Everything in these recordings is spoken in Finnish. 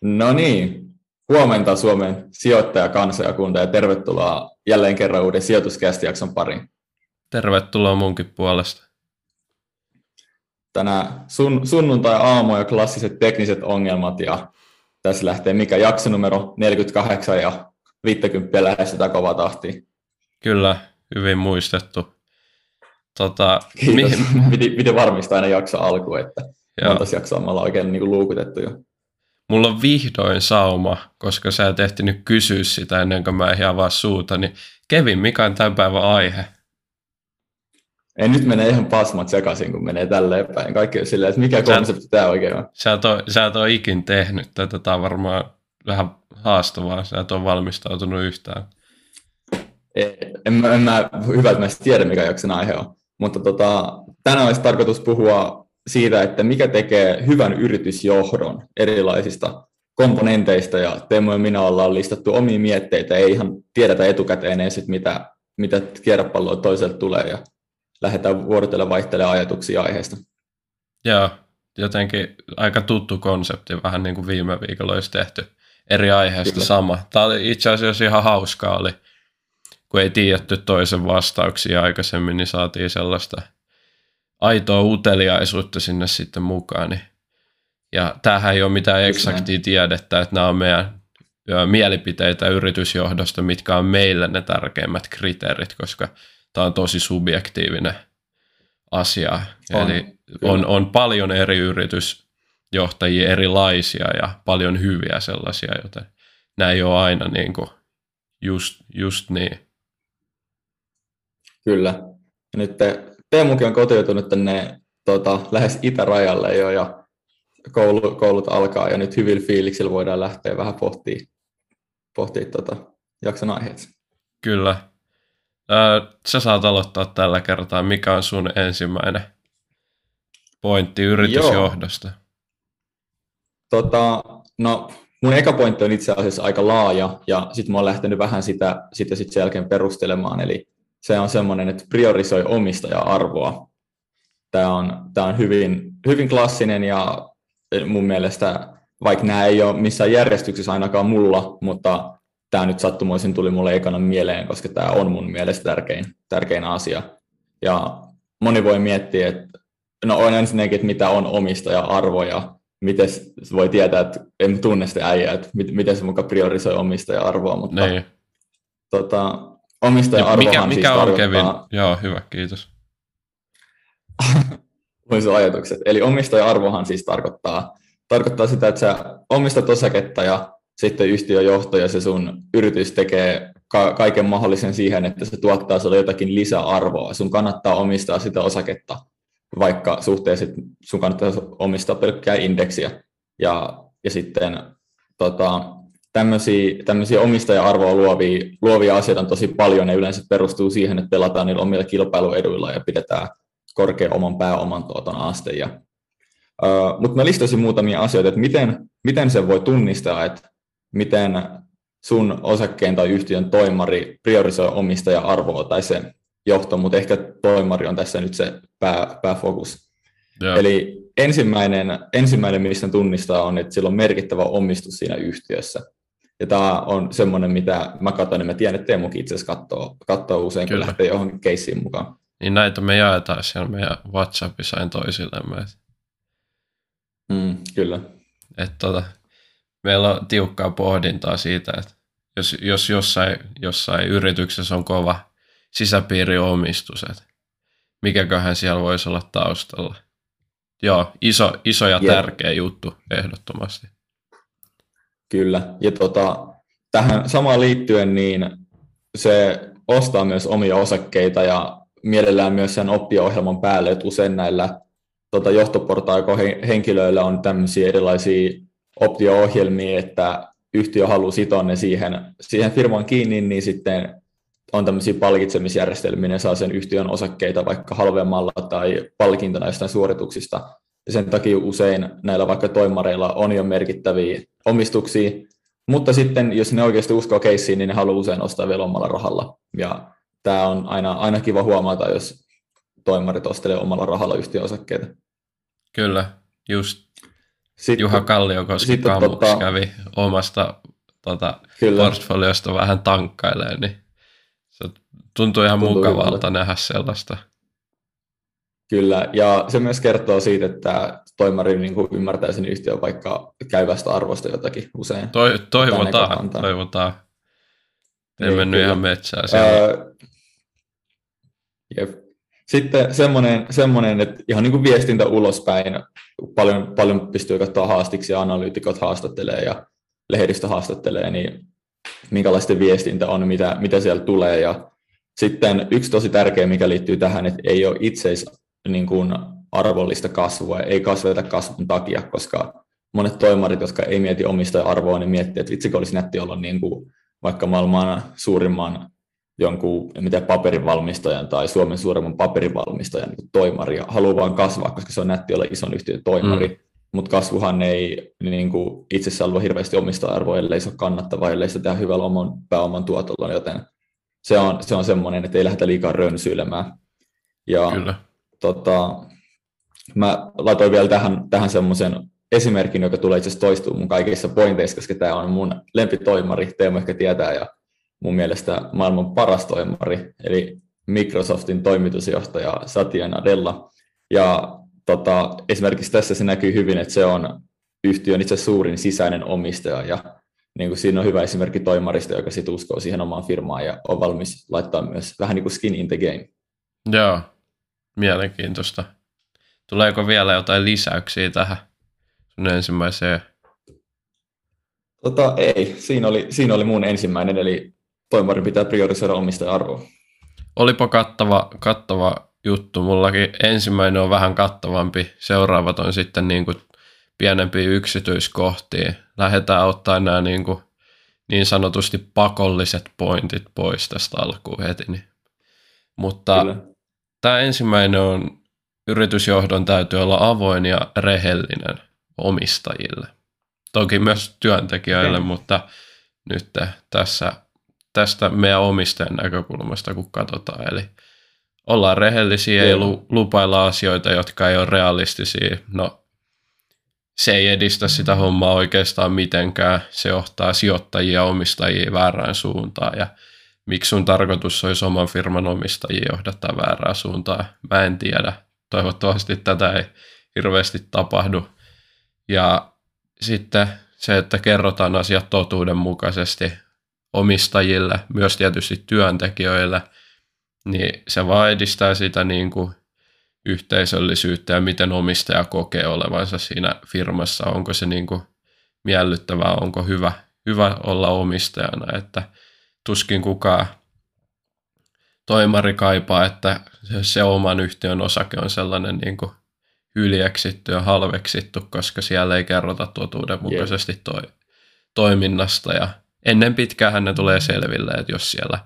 No niin, huomenta Suomen sijoittaja, kansa ja kunta ja tervetuloa jälleen kerran uuden sijoituskästijakson pariin. Tervetuloa munkin puolesta. Tänään sun, sunnuntai-aamu ja klassiset tekniset ongelmat ja tässä lähtee mikä jakso numero 48 ja 50 lähestytään kova tahti. Kyllä, hyvin muistettu. Tota, Kiitos. Mi- piti, piti varmistaa aina jakso alkuun, että monta jaksoa me ollaan oikein niin kuin luukutettu jo. Mulla on vihdoin sauma, koska sä et ehtinyt kysyä sitä ennen kuin mä ehdin avaa suuta, niin Kevin, mikä on tämän päivän aihe? Ei nyt menee ihan pasmat sekaisin, kun menee tälleen päin. Kaikki on silleen, että mikä sä, konsepti tämä oikein on. Sä et, ole, sä et ole ikin tehnyt tätä. Tämä on varmaan vähän haastavaa. Sä et ole valmistautunut yhtään. En, en, mä, en mä, hyvä, että mä tiedä, mikä jakson aihe on. Mutta tota, tänään olisi tarkoitus puhua siitä, että mikä tekee hyvän yritysjohdon erilaisista komponenteista, ja Teemu ja minä ollaan listattu omia mietteitä, ei ihan tiedetä etukäteen edes, mitä, mitä kierropalloa toiselta tulee, ja lähdetään vuorotelle vaihtelemaan ajatuksia aiheesta. Joo, jotenkin aika tuttu konsepti, vähän niin kuin viime viikolla olisi tehty eri aiheesta Kyllä. sama. Tämä oli itse asiassa ihan hauskaa, oli, kun ei tiedetty toisen vastauksia aikaisemmin, niin saatiin sellaista aitoa uteliaisuutta sinne sitten mukaan. Niin. Ja tämähän ei ole mitään eksaktia tiedettä, että nämä on meidän mielipiteitä yritysjohdosta, mitkä on meille ne tärkeimmät kriteerit, koska tämä on tosi subjektiivinen asia. On, Eli on, on paljon eri yritysjohtajia erilaisia ja paljon hyviä sellaisia, joten nämä ei ole aina niin kuin just, just niin. Kyllä. Ja nyt te, Teemukin on kotiutunut tänne tota, lähes itärajalle jo ja koulu, koulut alkaa ja nyt hyvillä fiiliksillä voidaan lähteä vähän pohtimaan pohtia tota, jakson aiheet. Kyllä. Sä saat aloittaa tällä kertaa. Mikä on sun ensimmäinen pointti yritysjohdosta? Joo. Tota, no, mun eka pointti on itse asiassa aika laaja, ja sitten mä oon lähtenyt vähän sitä, sitä sit sen jälkeen perustelemaan, eli se on semmoinen, että priorisoi omistaja-arvoa. Tämä on, tämä on hyvin, hyvin klassinen, ja mun mielestä, vaikka nämä ei ole missään järjestyksessä ainakaan mulla, mutta tämä nyt sattumoisin tuli mulle ekana mieleen, koska tämä on mun mielestä tärkein, tärkein asia. Ja moni voi miettiä, että no on ensinnäkin, että mitä on omistaja-arvo ja miten voi tietää, että en tunne sitä äijää, että miten se mukaan priorisoi omistaja-arvoa, mutta niin. tota, omistaja-arvohan mikä, mikä siis on Kevin? Joo, hyvä, kiitos. Luin sun ajatukset. Eli omistaja-arvohan siis tarkoittaa, tarkoittaa sitä, että sä omistat osaketta ja sitten yhtiöjohto ja se sun yritys tekee ka- kaiken mahdollisen siihen, että se tuottaa sulle jotakin lisäarvoa. Sun kannattaa omistaa sitä osaketta, vaikka suhteessa sun kannattaa omistaa pelkkää indeksiä. Ja, ja sitten tota, tämmöisiä, tämmöisiä omistaja-arvoa luovia, luovia asioita on tosi paljon ja yleensä perustuu siihen, että pelataan niillä omilla kilpailueduilla ja pidetään korkea oman pääoman tuoton aste. Ja, uh, mutta mä listasin muutamia asioita, että miten, miten se voi tunnistaa, että miten sun osakkeen tai yhtiön toimari priorisoi omistaja-arvoa tai se johto, mutta ehkä toimari on tässä nyt se pää, pääfokus. Yeah. Eli ensimmäinen, ensimmäinen, mistä tunnistaa, on, että sillä on merkittävä omistus siinä yhtiössä. Ja tämä on semmoinen, mitä mä katson, ja mä tiedän, että Teemukin itse asiassa katsoo, katsoo usein, Kyllä. kun lähtee johonkin keissiin mukaan. Niin näitä me jaetaan siellä meidän WhatsAppissa aina toisillemme. Mm, kyllä. Et tota, meillä on tiukkaa pohdintaa siitä, että jos, jos jossain, jossain yrityksessä on kova sisäpiiriomistus, että mikäköhän siellä voisi olla taustalla. Joo, iso, iso ja tärkeä juttu ehdottomasti. Kyllä, ja tota, tähän samaan liittyen, niin se ostaa myös omia osakkeita ja mielellään myös sen oppiohjelman päälle, että usein näillä tota, johtoportaiko henkilöillä on tämmöisiä erilaisia optio-ohjelmia, että yhtiö haluaa sitoa ne siihen, siihen firmaan kiinni, niin sitten on tämmöisiä palkitsemisjärjestelmiä, ne saa sen yhtiön osakkeita vaikka halvemmalla tai palkintona jostain suorituksista. Sen takia usein näillä vaikka toimareilla on jo merkittäviä omistuksia, mutta sitten jos ne oikeasti uskoo keissiin, niin ne haluaa usein ostaa vielä omalla rahalla. Ja tämä on aina, aina kiva huomata, jos toimarit ostelee omalla rahalla yhtiön osakkeita. Kyllä, just sitten, Juha Kalliokoski Kamuks tota, kävi omasta tota, portfoliosta vähän tankkailee, niin se tuntuu ihan tuntuu mukavalta hyvältä. nähdä sellaista. Kyllä, ja se myös kertoo siitä, että toimari niin kuin ymmärtää sen yhtiön vaikka käyvästä arvosta jotakin usein. Toi, toivotaan, toivotaan. Ei niin, mennyt kyllä. ihan metsään Öö, jep. Sitten semmoinen, semmoinen, että ihan niin kuin viestintä ulospäin, paljon, paljon pystyy katsoa haastiksi ja analyytikot haastattelee ja lehdistö haastattelee, niin minkälaista viestintä on, mitä, mitä siellä tulee. Ja sitten yksi tosi tärkeä, mikä liittyy tähän, että ei ole itseis niin kuin arvollista kasvua, ei kasveta kasvun takia, koska monet toimarit, jotka ei mieti omista arvoa, niin miettii, että vitsikö olisi nätti olla niin kuin vaikka maailman suurimman jonkun mitä paperivalmistajan tai Suomen suurimman paperivalmistajan niin toimari ja haluaa vaan kasvaa, koska se on nätti olla ison yhtiön toimari. Mm. Mutta kasvuhan ei niin kuin itsessään ole hirveästi omista arvoa, ellei se ole kannattavaa, ellei sitä tehdä hyvällä oman pääoman tuotolla, joten se on, se on semmoinen, että ei lähdetä liikaa rönsyilemään. Ja Kyllä. Tota, mä laitoin vielä tähän, tähän semmoisen esimerkin, joka tulee itse asiassa toistuu mun kaikissa pointeissa, koska tämä on mun lempitoimari, Teemu ehkä tietää, ja mun mielestä maailman paras toimari, eli Microsoftin toimitusjohtaja Satya Nadella. Ja tota, esimerkiksi tässä se näkyy hyvin, että se on yhtiön itse suurin sisäinen omistaja, ja niin kuin siinä on hyvä esimerkki toimarista, joka sit uskoo siihen omaan firmaan ja on valmis laittaa myös vähän niin kuin skin in the game. Joo, mielenkiintoista. Tuleeko vielä jotain lisäyksiä tähän sun ensimmäiseen? Tota, ei, siinä oli, siinä oli mun ensimmäinen, eli toimarin pitää priorisoida omista arvoa. Olipa kattava, kattava juttu. Mullakin ensimmäinen on vähän kattavampi, seuraavat on sitten niin kuin pienempiä yksityiskohtia. Lähdetään ottaa nämä niin, kuin niin sanotusti pakolliset pointit pois tästä alkuun heti. Niin. Mutta Kyllä. Tämä ensimmäinen on, yritysjohdon täytyy olla avoin ja rehellinen omistajille. Toki myös työntekijöille, okay. mutta nyt tässä tästä meidän omistajan näkökulmasta, kun katsotaan. Eli ollaan rehellisiä ja lupailla asioita, jotka ei ole realistisia. No, se ei edistä sitä hommaa oikeastaan mitenkään. Se johtaa sijoittajia ja omistajia väärään suuntaan. Ja miksi sun tarkoitus olisi oman firman omistajia johdattaa väärään suuntaan, mä en tiedä. Toivottavasti tätä ei hirveästi tapahdu. Ja sitten se, että kerrotaan asiat totuudenmukaisesti, omistajille, myös tietysti työntekijöille, niin se vaan edistää sitä niin kuin yhteisöllisyyttä ja miten omistaja kokee olevansa siinä firmassa, onko se niin kuin miellyttävää, onko hyvä, hyvä olla omistajana, että tuskin kukaan toimari kaipaa, että se oman yhtiön osake on sellainen niin kuin hyljeksitty ja halveksittu, koska siellä ei kerrota totuudenmukaisesti toi, toiminnasta ja ennen pitkään ne tulee selville, että jos siellä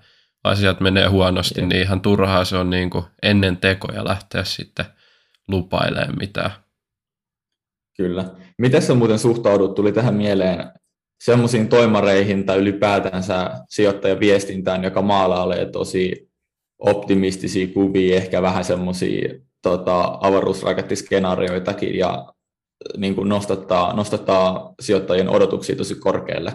asiat menee huonosti, Jep. niin ihan turhaa se on niin kuin ennen tekoja lähteä sitten lupailemaan mitään. Kyllä. Miten sä muuten suhtaudut, tuli tähän mieleen semmoisiin toimareihin tai ylipäätänsä sijoittajan viestintään, joka maalailee tosi optimistisia kuvia, ehkä vähän semmoisia tota, avaruusrakettiskenaarioitakin ja niin kuin nostattaa, nostattaa sijoittajien odotuksia tosi korkealle.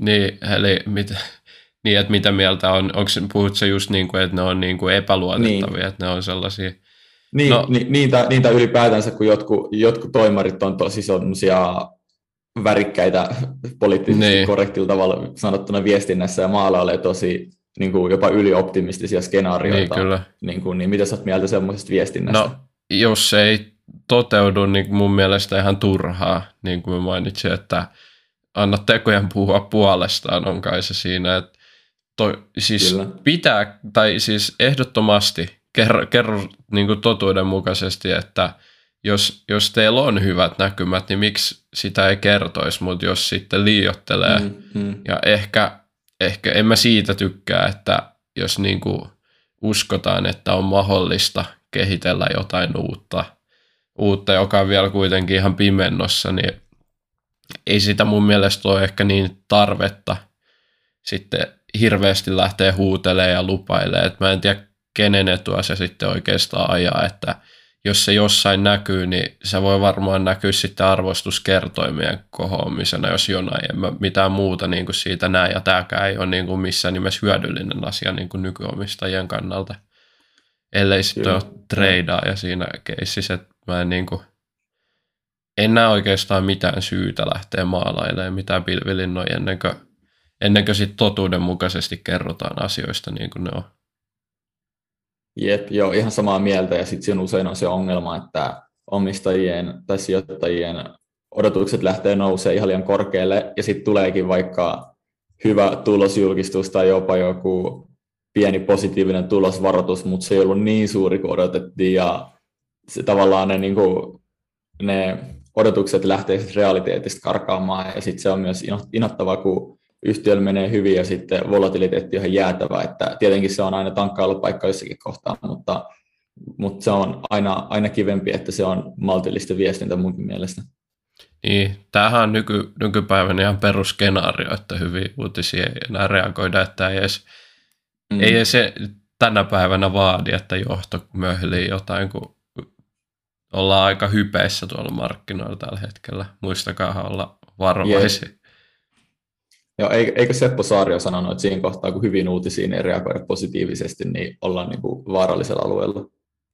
Niin, eli mitä, niin, että mitä mieltä on, onko, puhut se just niin kuin, että ne on niin kuin epäluotettavia, niin. että ne on sellaisia... Niin, no, ni, niitä, niitä ylipäätänsä, kun jotkut, jotkut toimarit on tosi sellaisia värikkäitä poliittisesti niin. korrektilla tavalla sanottuna viestinnässä ja maalailee tosi niin kuin jopa ylioptimistisia skenaarioita. Niin, kyllä. Niin, kuin, niin mitä sä oot mieltä semmoisesta viestinnästä? No, jos se ei toteudu, niin mun mielestä ihan turhaa, niin kuin mainitsin, että anna tekojen puhua puolestaan, on kai se siinä, että to, siis Kyllä. pitää, tai siis ehdottomasti kerro, kerro niin kuin totuudenmukaisesti, että jos, jos teillä on hyvät näkymät, niin miksi sitä ei kertoisi, mutta jos sitten liiottelee, mm, mm. ja ehkä, ehkä en mä siitä tykkää, että jos niin kuin uskotaan, että on mahdollista kehitellä jotain uutta, uutta, joka on vielä kuitenkin ihan pimennossa, niin ei sitä mun mielestä ole ehkä niin tarvetta sitten hirveästi lähtee huutelee ja lupailee. Et mä en tiedä, kenen etua se sitten oikeastaan ajaa, että jos se jossain näkyy, niin se voi varmaan näkyä sitten arvostuskertoimien kohoamisena, jos jonain. En mä mitään muuta niin kuin siitä näe, ja tämäkään ei ole niin kuin missään nimessä hyödyllinen asia niin kuin nykyomistajien kannalta. Ellei sitten ole treidaa ja siinä keississä, että mä en niin kuin, en näe oikeastaan mitään syytä lähteä maalailemaan mitään pilvilinnoja ennen kuin, ennen kuin sitten totuudenmukaisesti kerrotaan asioista niin kuin ne on. Jep, joo, ihan samaa mieltä. Ja sitten siinä usein on se ongelma, että omistajien tai sijoittajien odotukset lähtee nousemaan ihan liian korkealle, ja sitten tuleekin vaikka hyvä tulosjulkistus tai jopa joku pieni positiivinen tulosvaroitus, mutta se ei ollut niin suuri kuin odotettiin, ja se, tavallaan ne, niin kuin, ne odotukset lähtee realiteetista karkaamaan, ja sitten se on myös inottava, kun yhtiöllä menee hyvin ja sitten volatiliteetti on ihan jäätävä, että tietenkin se on aina tankkailupaikka jossakin kohtaa, mutta, mutta se on aina, aina kivempi, että se on maltillista viestintä munkin mielestä. Niin, tämähän on nyky, nykypäivän ihan perusskenaario, että hyvin uutisia ei enää reagoida, että ei edes, mm. ei se tänä päivänä vaadi, että johto möhlii jotain, kun ollaan aika hypeissä tuolla markkinoilla tällä hetkellä. Muistakaa olla varovaisia. Yes. Joo, eikö Seppo Saario sanonut, että siinä kohtaa, kun hyvin uutisiin ei reagoida positiivisesti, niin ollaan niin kuin vaarallisella alueella?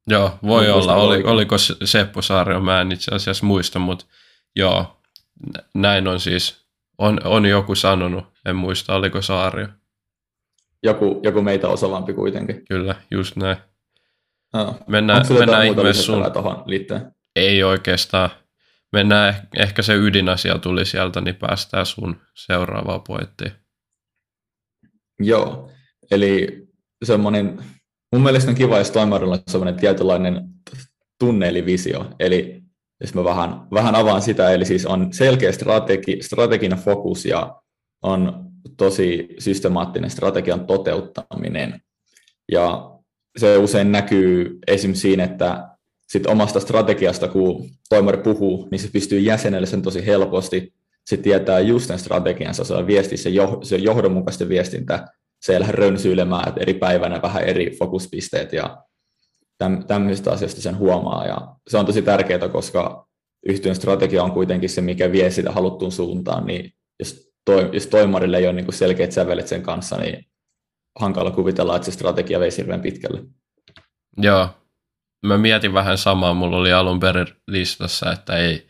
Joo, voi Mun olla. Oli, oliko Seppo Saario, mä en itse asiassa muista, mutta joo, näin on siis. On, on joku sanonut, en muista, oliko Saario. Joku, joku meitä osavampi kuitenkin. Kyllä, just näin. No. Mennään, mennään ihmeessä sun... Tuohon liittyen? Ei oikeastaan mennään, ehkä se ydinasia tuli sieltä, niin päästään sun seuraavaan pointtiin. Joo, eli semmoinen, mun mielestä on kiva, jos toimarilla on semmoinen tietynlainen tunnelivisio, eli jos mä vähän, vähän avaan sitä, eli siis on selkeä strategi, strateginen fokus ja on tosi systemaattinen strategian toteuttaminen. Ja se usein näkyy esim. siinä, että sit omasta strategiasta, kun toimari puhuu, niin se pystyy jäsenelle sen tosi helposti. Se tietää just sen strategiansa, se on viesti, se, joh, se johdonmukaista viestintä, se ei lähde rönsyilemään, että eri päivänä vähän eri fokuspisteet ja tämmöistä asioista sen huomaa. Ja se on tosi tärkeää, koska yhtiön strategia on kuitenkin se, mikä vie sitä haluttuun suuntaan, niin jos, toi, jos toimarille ei ole niin selkeät sävelet sen kanssa, niin hankala kuvitella, että se strategia veisi hirveän pitkälle. Joo, mä mietin vähän samaa, mulla oli alun perin listassa, että ei,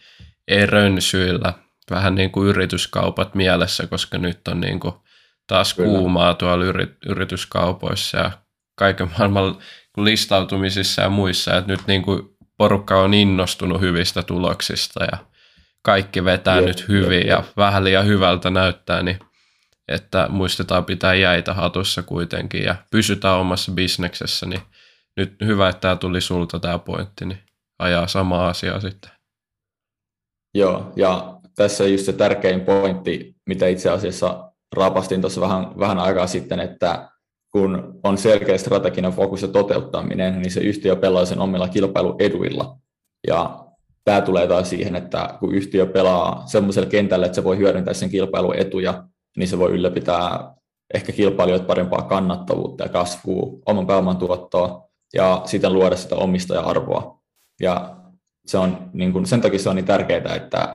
ei rönsyillä, vähän niin kuin yrityskaupat mielessä, koska nyt on niin kuin taas Kyllä. kuumaa tuolla yrityskaupoissa ja kaiken maailman listautumisissa ja muissa, että nyt niin kuin porukka on innostunut hyvistä tuloksista ja kaikki vetää jep, nyt hyvin jep, ja jep. vähän liian hyvältä näyttää, niin että muistetaan pitää jäitä hatussa kuitenkin ja pysytään omassa bisneksessä, niin nyt hyvä, että tämä tuli sulta tämä pointti, niin ajaa samaa asiaa sitten. Joo, ja tässä just se tärkein pointti, mitä itse asiassa rapastin tuossa vähän, vähän aikaa sitten, että kun on selkeä strateginen fokus ja toteuttaminen, niin se yhtiö pelaa sen omilla kilpailueduilla. Ja tämä tulee taas siihen, että kun yhtiö pelaa semmoisella kentällä, että se voi hyödyntää sen kilpailuetuja, niin se voi ylläpitää ehkä kilpailijoita parempaa kannattavuutta ja kasvua, oman pääoman tuottoa, ja sitten luoda sitä omistaja-arvoa. Ja se on, niin kuin, sen takia se on niin tärkeää, että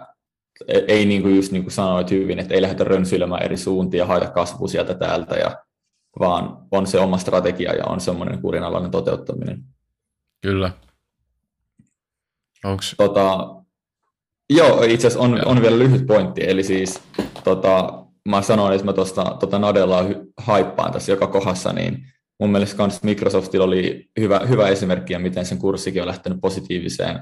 e, ei niin kuin just niin kuin sanoit hyvin, että ei lähdetä rönsyilemään eri suuntia ja haeta kasvua sieltä täältä, ja, vaan on se oma strategia ja on semmoinen kurinalainen toteuttaminen. Kyllä. Onks... Tota, joo, itse asiassa on, on vielä lyhyt pointti, eli siis tota, mä sanoin, että mä tuosta tota Nadellaa haippaan tässä joka kohdassa, niin mun mielestä kans Microsoftilla oli hyvä, hyvä esimerkki, miten sen kurssikin on lähtenyt positiiviseen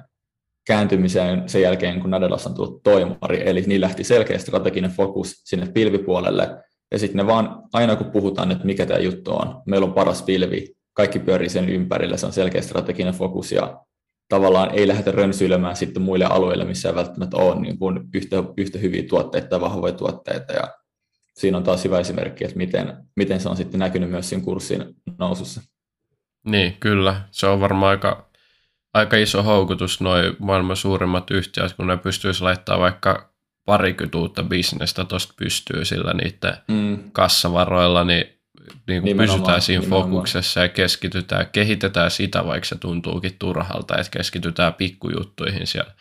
kääntymiseen sen jälkeen, kun Nadelassa on tullut toimari, eli niin lähti selkeä strateginen fokus sinne pilvipuolelle, ja sitten ne vaan, aina kun puhutaan, että mikä tämä juttu on, meillä on paras pilvi, kaikki pyörii sen ympärillä, se on selkeä strateginen fokus, ja tavallaan ei lähdetä rönsyilemään sitten muille alueille, missä ei välttämättä ole niin kuin yhtä, yhtä hyviä tuotteita tai vahvoja tuotteita, ja siinä on taas hyvä esimerkki, että miten, miten se on sitten näkynyt myös siinä kurssin nousussa. Niin, kyllä. Se on varmaan aika, aika iso houkutus noin maailman suurimmat yhtiöt, kun ne pystyisi laittamaan vaikka parikymmentä uutta bisnestä tuosta pystyy sillä niiden mm. kassavaroilla, niin niin kuin pysytään siinä nimenomaan. fokuksessa ja keskitytään, kehitetään sitä, vaikka se tuntuukin turhalta, että keskitytään pikkujuttuihin siellä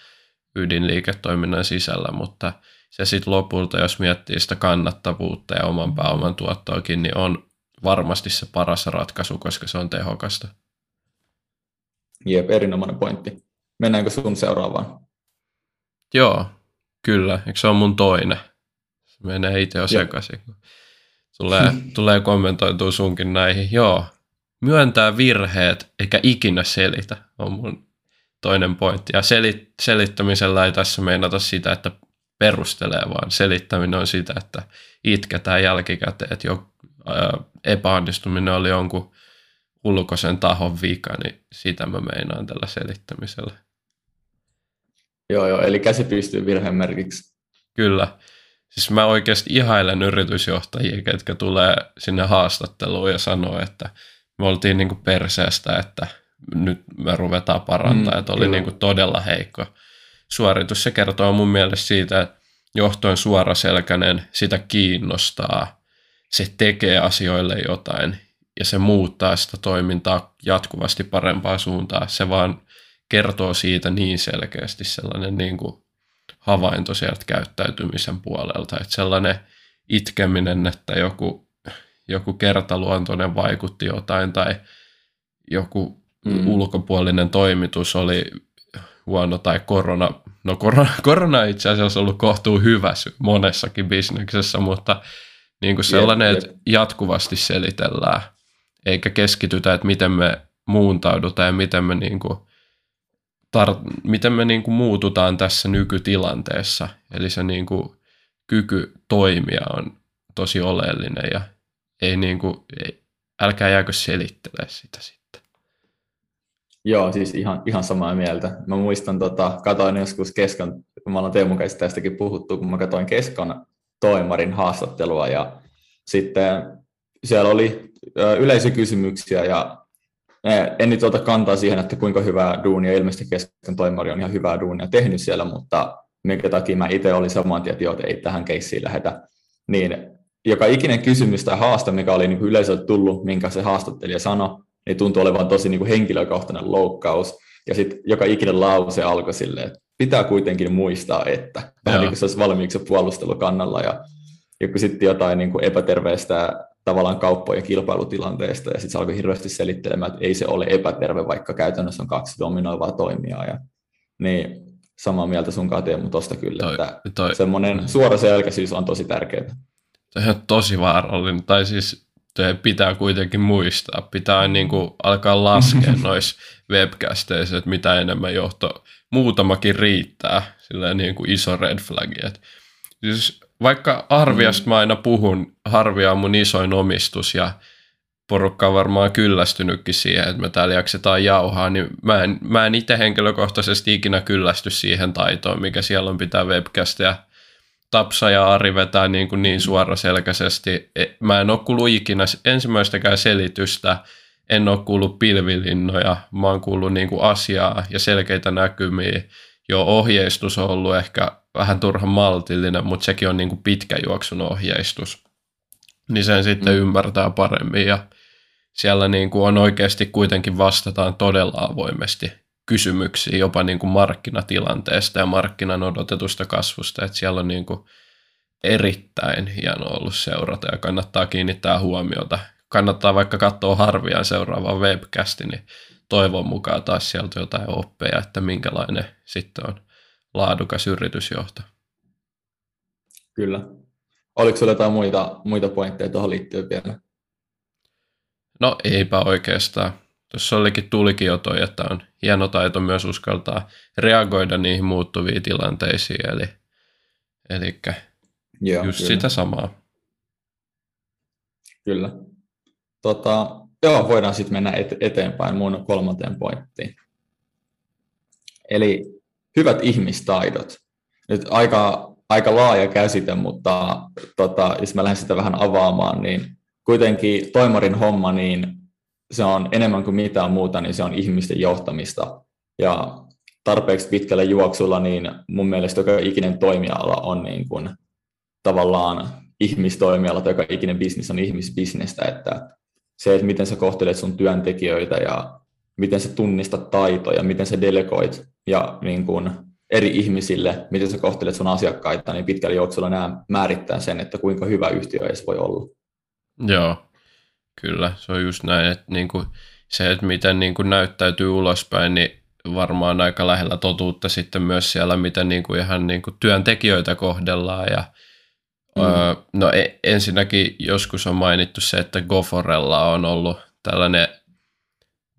ydinliiketoiminnan sisällä, mutta se sitten lopulta, jos miettii sitä kannattavuutta ja oman pääoman tuottoakin, niin on varmasti se paras ratkaisu, koska se on tehokasta. Jep, erinomainen pointti. Mennäänkö sun seuraavaan? Joo, kyllä. Eikö se on mun toinen? Se menee itse jo sekaisin. Tulee, tulee kommentoitua sunkin näihin. Joo, myöntää virheet eikä ikinä selitä on mun toinen pointti. Ja selit, selittämisellä ei tässä meinata sitä, että perustelee, vaan selittäminen on sitä, että itketään jälkikäteen, että jo epäonnistuminen oli jonkun ulkoisen tahon vika, niin sitä mä meinaan tällä selittämisellä. Joo, joo, eli käsi pystyy virheen merkiksi. Kyllä. Siis mä oikeasti ihailen yritysjohtajia, ketkä tulee sinne haastatteluun ja sanoo, että me oltiin niinku perseestä, että nyt me ruvetaan parantaa, mm, että oli niinku todella heikko suoritus. Se kertoo mun mielestä siitä, että johtoon suoraselkäinen, sitä kiinnostaa, se tekee asioille jotain ja se muuttaa sitä toimintaa jatkuvasti parempaa suuntaan. Se vaan kertoo siitä niin selkeästi sellainen niin kuin havainto sieltä käyttäytymisen puolelta, että sellainen itkeminen, että joku, joku kertaluontoinen vaikutti jotain tai joku mm. ulkopuolinen toimitus oli huono tai korona, no korona, korona itse asiassa ollut kohtuu hyvä monessakin bisneksessä, mutta niin kuin sellainen, että jatkuvasti selitellään, eikä keskitytä, että miten me muuntaudutaan ja miten me niin kuin tar- miten me niin kuin muututaan tässä nykytilanteessa. Eli se niin kuin kyky toimia on tosi oleellinen ja ei niin kuin, ei, älkää jääkö selittelee sitä sitten. Joo, siis ihan, ihan samaa mieltä. Mä muistan, tota, katoin joskus Keskon, kun mä olen Teemun kanssa tästäkin puhuttu, kun mä katoin Keskon toimarin haastattelua ja sitten siellä oli yleisökysymyksiä ja en nyt ota kantaa siihen, että kuinka hyvää duunia, ilmeisesti kesken toimari on ihan hyvää duunia tehnyt siellä, mutta minkä takia mä itse olin saman tien, että ei tähän keissiin lähetä. Niin joka ikinen kysymys tai haaste, mikä oli niin yleisöltä tullut, minkä se haastattelija sanoi, niin tuntui olevan tosi niin kuin henkilökohtainen loukkaus. Ja sitten joka ikinen lause alkoi silleen, että pitää kuitenkin muistaa, että vähän niin kuin se olisi valmiiksi puolustelukannalla. Ja, ja kun sitten jotain niin kuin epäterveistä tavallaan kauppojen kilpailutilanteesta, ja sitten se alkoi hirveästi selittelemään, että ei se ole epäterve, vaikka käytännössä on kaksi dominoivaa toimijaa, ja niin samaa mieltä sun kanssa Teemu tuosta kyllä, toi, että toi, semmoinen suora selkäisyys on tosi tärkeää. Toi on tosi vaarallinen, tai siis pitää kuitenkin muistaa, pitää niin kuin alkaa laskea noissa webcasteissa, että mitä enemmän johto, muutamakin riittää, sillä niin kuin iso red flag. Että siis vaikka Harviasta mm. mä aina puhun, Harvia on mun isoin omistus ja porukka on varmaan kyllästynytkin siihen, että me täällä jaksetaan jauhaa, niin mä en, mä en itse henkilökohtaisesti ikinä kyllästy siihen taitoon, mikä siellä on pitää webcastia. Tapsa ja Ari vetää niin, kuin niin suoraselkäisesti. E, mä en ole kuullut ikinä ensimmäistäkään selitystä, en ole kuullut pilvilinnoja, mä oon kuullut niin kuin asiaa ja selkeitä näkymiä. Jo ohjeistus on ollut ehkä vähän turhan maltillinen, mutta sekin on niin kuin pitkä juoksun ohjeistus. Niin sen sitten mm. ymmärtää paremmin ja siellä niin kuin on oikeasti kuitenkin vastataan todella avoimesti kysymyksiin jopa niin kuin markkinatilanteesta ja markkinan odotetusta kasvusta, että siellä on niin kuin erittäin hieno ollut seurata ja kannattaa kiinnittää huomiota. Kannattaa vaikka katsoa harviaan seuraavaa webcasti, niin toivon mukaan taas sieltä jotain oppeja, että minkälainen sitten on laadukas yritysjohto. Kyllä. Oliko sinulla jotain muita, muita pointteja tuohon liittyen vielä? No eipä oikeastaan. Tuossa olikin tulikin jo toi, että on hieno taito myös uskaltaa reagoida niihin muuttuviin tilanteisiin. Eli, eli joo, just kyllä. sitä samaa. Kyllä. Tota, joo, voidaan sitten mennä et, eteenpäin mun kolmanteen pointtiin. Eli hyvät ihmistaidot. Nyt aika, aika laaja käsite, mutta tota, jos mä lähden sitä vähän avaamaan, niin kuitenkin toimarin homma, niin se on enemmän kuin mitään muuta, niin se on ihmisten johtamista. Ja tarpeeksi pitkällä juoksulla, niin mun mielestä joka ikinen toimiala on niin kuin tavallaan ihmistoimiala tai joka ikinen bisnis on ihmisbisnestä, että se, että miten sä kohtelet sun työntekijöitä ja miten sä tunnistat taitoja, miten sä delegoit ja niin kuin eri ihmisille, miten sä kohtelet sun asiakkaita, niin pitkällä juoksulla nämä määrittää sen, että kuinka hyvä yhtiö edes voi olla. Joo, kyllä. Se on just näin, että niin kuin se, että miten niin kuin näyttäytyy ulospäin, niin varmaan aika lähellä totuutta sitten myös siellä, miten niin kuin ihan niin kuin työntekijöitä kohdellaan ja Mm. Öö, no e, ensinnäkin joskus on mainittu se, että Goforella on ollut tällainen,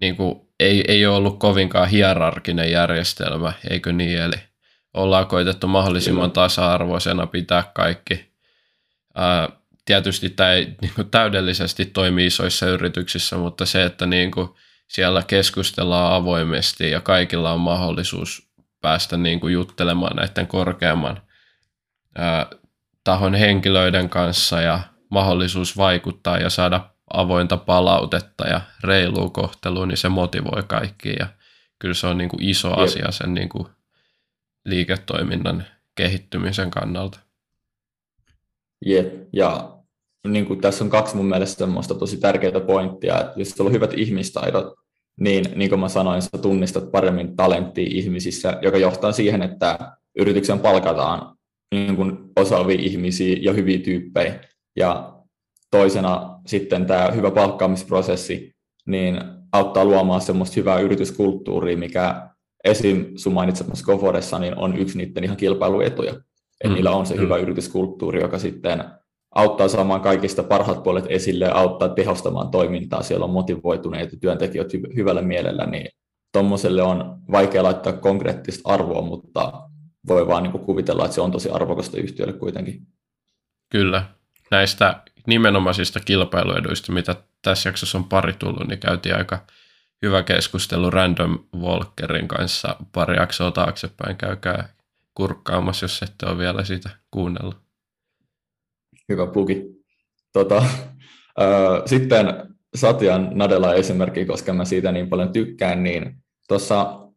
niin kuin, ei, ei ole ollut kovinkaan hierarkinen järjestelmä, eikö niin? Eli ollaan koitettu mahdollisimman tasa-arvoisena pitää kaikki. Ää, tietysti tämä ei niin kuin, täydellisesti toimi isoissa yrityksissä, mutta se, että niin kuin, siellä keskustellaan avoimesti ja kaikilla on mahdollisuus päästä niin kuin, juttelemaan näiden korkeamman ää, tahon henkilöiden kanssa ja mahdollisuus vaikuttaa ja saada avointa palautetta ja reilua kohtelua, niin se motivoi kaikki ja kyllä se on niin kuin iso Jep. asia sen niin kuin liiketoiminnan kehittymisen kannalta. Jep, ja niin kuin tässä on kaksi mun mielestä semmoista tosi tärkeää pointtia, että jos sulla on hyvät ihmistaidot, niin niin kuin mä sanoin, sä tunnistat paremmin talenttia ihmisissä, joka johtaa siihen, että yrityksen palkataan niin kuin osaavia ihmisiä ja hyviä tyyppejä. Ja toisena sitten tämä hyvä palkkaamisprosessi niin auttaa luomaan semmoista hyvää yrityskulttuuria, mikä esim. sun mainitsemassa Koforessa niin on yksi niiden ihan kilpailuetuja. Että mm, niillä on se mm. hyvä yrityskulttuuri, joka sitten auttaa saamaan kaikista parhaat puolet esille ja auttaa tehostamaan toimintaa. Siellä on motivoituneita työntekijöitä hyvällä mielellä, niin tuommoiselle on vaikea laittaa konkreettista arvoa, mutta voi vaan niin kuvitella, että se on tosi arvokasta yhtiölle kuitenkin. Kyllä. Näistä nimenomaisista kilpailueduista, mitä tässä jaksossa on pari tullut, niin käytiin aika hyvä keskustelu Random Walkerin kanssa pari jaksoa taaksepäin. Käykää kurkkaamassa, jos ette ole vielä sitä kuunnellut. Hyvä puki. Tota, äh, sitten Satyan Nadella esimerkki, koska mä siitä niin paljon tykkään, niin tuossa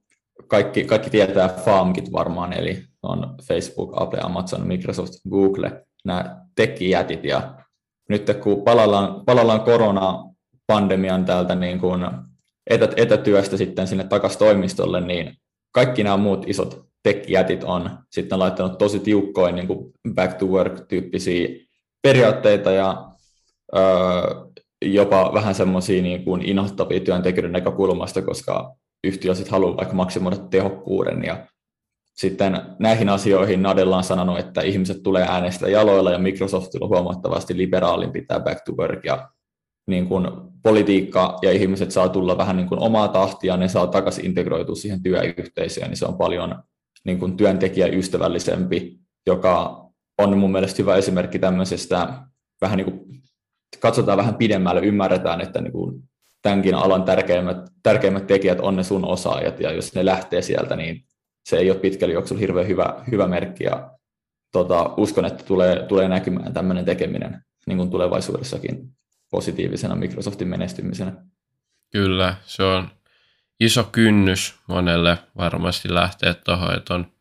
kaikki, kaikki tietää FAMKit varmaan, eli on Facebook, Apple, Amazon, Microsoft, Google, nämä tekijätit, ja nyt kun palallaan, palallaan koronapandemian täältä niin kuin etä, etätyöstä sitten sinne takaisin toimistolle, niin kaikki nämä muut isot tekijätit on sitten laittanut tosi tiukkoin niin kuin back to work-tyyppisiä periaatteita ja öö, jopa vähän semmoisia niin kuin inhottavia työntekijöiden näkökulmasta, koska yhtiö sitten haluaa vaikka maksimoida tehokkuuden ja sitten näihin asioihin Nadella on sanonut, että ihmiset tulee äänestä jaloilla ja Microsoftilla huomattavasti liberaalin pitää back to work ja niin kuin politiikka ja ihmiset saa tulla vähän niin kuin omaa tahtia, ne saa takaisin integroitua siihen työyhteisöön, niin se on paljon niin kuin työntekijäystävällisempi, joka on mun mielestä hyvä esimerkki tämmöisestä vähän niin kuin katsotaan vähän pidemmälle, ymmärretään, että niin kuin tämänkin alan tärkeimmät, tärkeimmät tekijät on ne sun osaajat, ja jos ne lähtee sieltä, niin se ei ole pitkällä juoksulla hirveän hyvä, hyvä merkki, ja tota, uskon, että tulee, tulee näkymään tämmöinen tekeminen niin kuin tulevaisuudessakin positiivisena Microsoftin menestymisenä. Kyllä, se on iso kynnys monelle varmasti lähteä tuohon, että on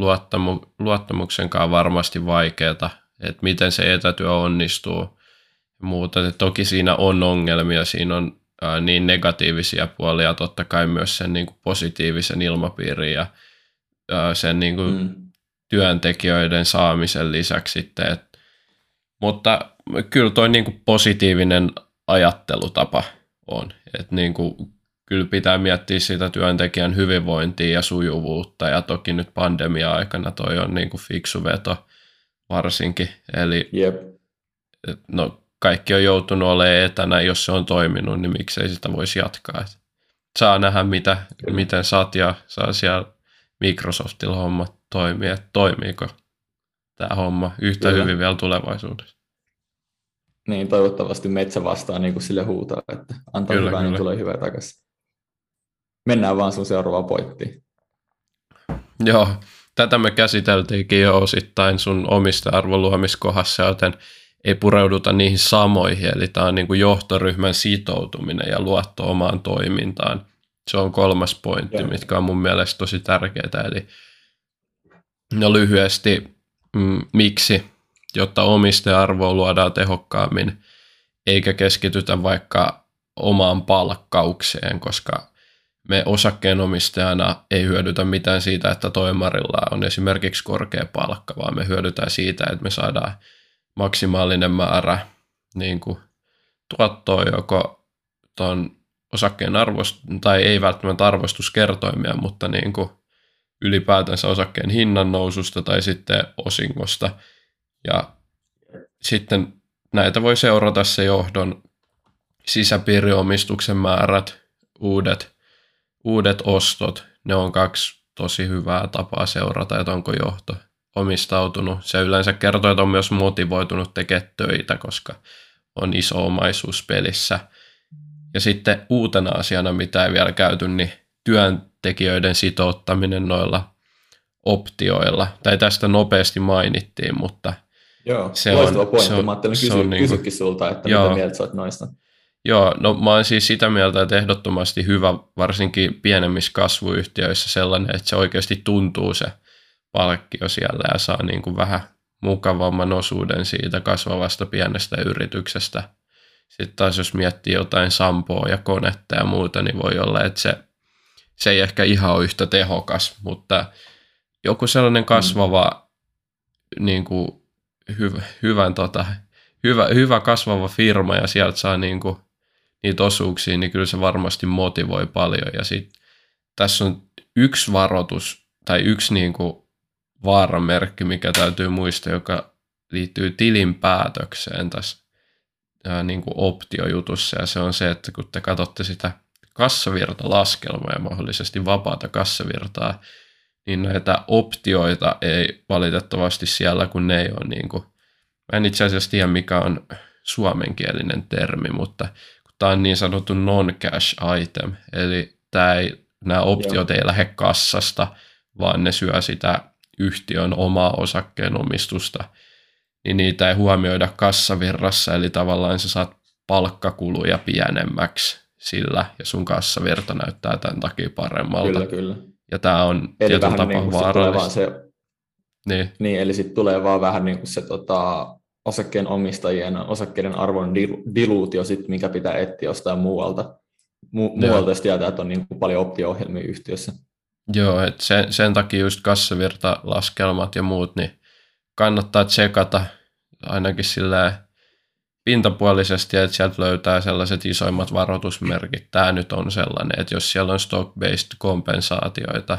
luottamu, luottamuksen kanssa varmasti vaikeaa, että miten se etätyö onnistuu ja muuta. Että toki siinä on ongelmia, siinä on ää, niin negatiivisia puolia, totta kai myös sen niin kuin positiivisen ilmapiirin ja ää, sen niin kuin mm. työntekijöiden saamisen lisäksi sitten. Et, mutta kyllä toi niin kuin positiivinen ajattelutapa on, että niin kuin, kyllä pitää miettiä sitä työntekijän hyvinvointia ja sujuvuutta ja toki nyt pandemia-aikana toi on niin kuin fiksu veto varsinkin. Eli yep. no, kaikki on joutunut olemaan etänä, jos se on toiminut, niin miksei sitä voisi jatkaa. Et saa nähdä, mitä, miten Satja saa siellä Microsoftilla homma toimii, että toimiiko tämä homma yhtä Kyllä. hyvin vielä tulevaisuudessa. Niin, toivottavasti metsä vastaa niin kuin sille huutaa, että antaa kyllä, hyvää, niin kyllä. niin tulee hyvää takaisin. Mennään vaan sun seuraavaan pointtiin. Joo, tätä me käsiteltiinkin jo osittain sun omista arvoluomiskohdassa, joten ei pureuduta niihin samoihin, eli tämä on niin kuin johtoryhmän sitoutuminen ja luotto omaan toimintaan. Se on kolmas pointti, Joo. mitkä on mun mielestä tosi tärkeää, eli no lyhyesti, mm, miksi jotta omistaja-arvoa luodaan tehokkaammin, eikä keskitytä vaikka omaan palkkaukseen, koska me osakkeenomistajana ei hyödytä mitään siitä, että toimarilla on esimerkiksi korkea palkka, vaan me hyödytään siitä, että me saadaan maksimaalinen määrä niin kuin, tuottoa joko tuon osakkeen arvost, tai ei välttämättä arvostuskertoimia, mutta niin kuin ylipäätänsä osakkeen hinnan noususta tai sitten osingosta. Ja sitten näitä voi seurata se johdon sisäpiiriomistuksen määrät, uudet, uudet ostot. Ne on kaksi tosi hyvää tapaa seurata, että onko johto omistautunut. Se yleensä kertoo, että on myös motivoitunut tekemään töitä, koska on iso omaisuus pelissä. Ja sitten uutena asiana, mitä ei vielä käyty, niin työntekijöiden sitouttaminen noilla optioilla. Tai tästä nopeasti mainittiin, mutta Joo, se on, pointti. Se on, Mä ajattelin kysyä, niin kysyäkin sulta, että joo, mitä mieltä sä oot noista. Joo, no mä oon siis sitä mieltä, että ehdottomasti hyvä, varsinkin pienemmissä kasvuyhtiöissä sellainen, että se oikeasti tuntuu se palkkio siellä ja saa niin kuin vähän mukavamman osuuden siitä kasvavasta pienestä yrityksestä. Sitten taas jos miettii jotain sampoa ja konetta ja muuta, niin voi olla, että se, se ei ehkä ihan ole yhtä tehokas, mutta joku sellainen kasvava, mm. niin kuin, hyvä, hyvän, tota, hyvä, hyvä kasvava firma ja sieltä saa niin kuin, niitä osuuksia, niin kyllä se varmasti motivoi paljon. Ja sit, tässä on yksi varoitus tai yksi niin kuin, vaaramerkki, mikä täytyy muistaa, joka liittyy tilinpäätökseen tässä ää, niin kuin optiojutussa. Ja se on se, että kun te katsotte sitä kassavirtalaskelmaa ja mahdollisesti vapaata kassavirtaa, niin näitä optioita ei valitettavasti siellä, kun ne ei ole niin kuin, mä en itse asiassa tiedä mikä on suomenkielinen termi, mutta tämä on niin sanottu non-cash item, eli tämä ei, nämä optiot Joo. ei lähde kassasta, vaan ne syö sitä yhtiön omaa osakkeenomistusta, niin niitä ei huomioida kassavirrassa, eli tavallaan sä saat palkkakuluja pienemmäksi sillä, ja sun kassavirta näyttää tämän takia paremmalta. Kyllä, kyllä. Ja tämä on eli tietyllä tapaa niin vaarallista. Se, niin. niin, eli sitten tulee vaan vähän niin kuin se tota, osakkeen omistajien osakkeiden arvon diluutio, sit, mikä pitää etsiä jostain muualta. Mu- muualta, jos tietää, että on niin kuin paljon optio-ohjelmia yhtiössä. Joo, että sen, sen takia just kassavirtalaskelmat ja muut, niin kannattaa tsekata ainakin silleen pintapuolisesti, että sieltä löytää sellaiset isoimmat varoitusmerkit. Tämä nyt on sellainen, että jos siellä on stock-based kompensaatioita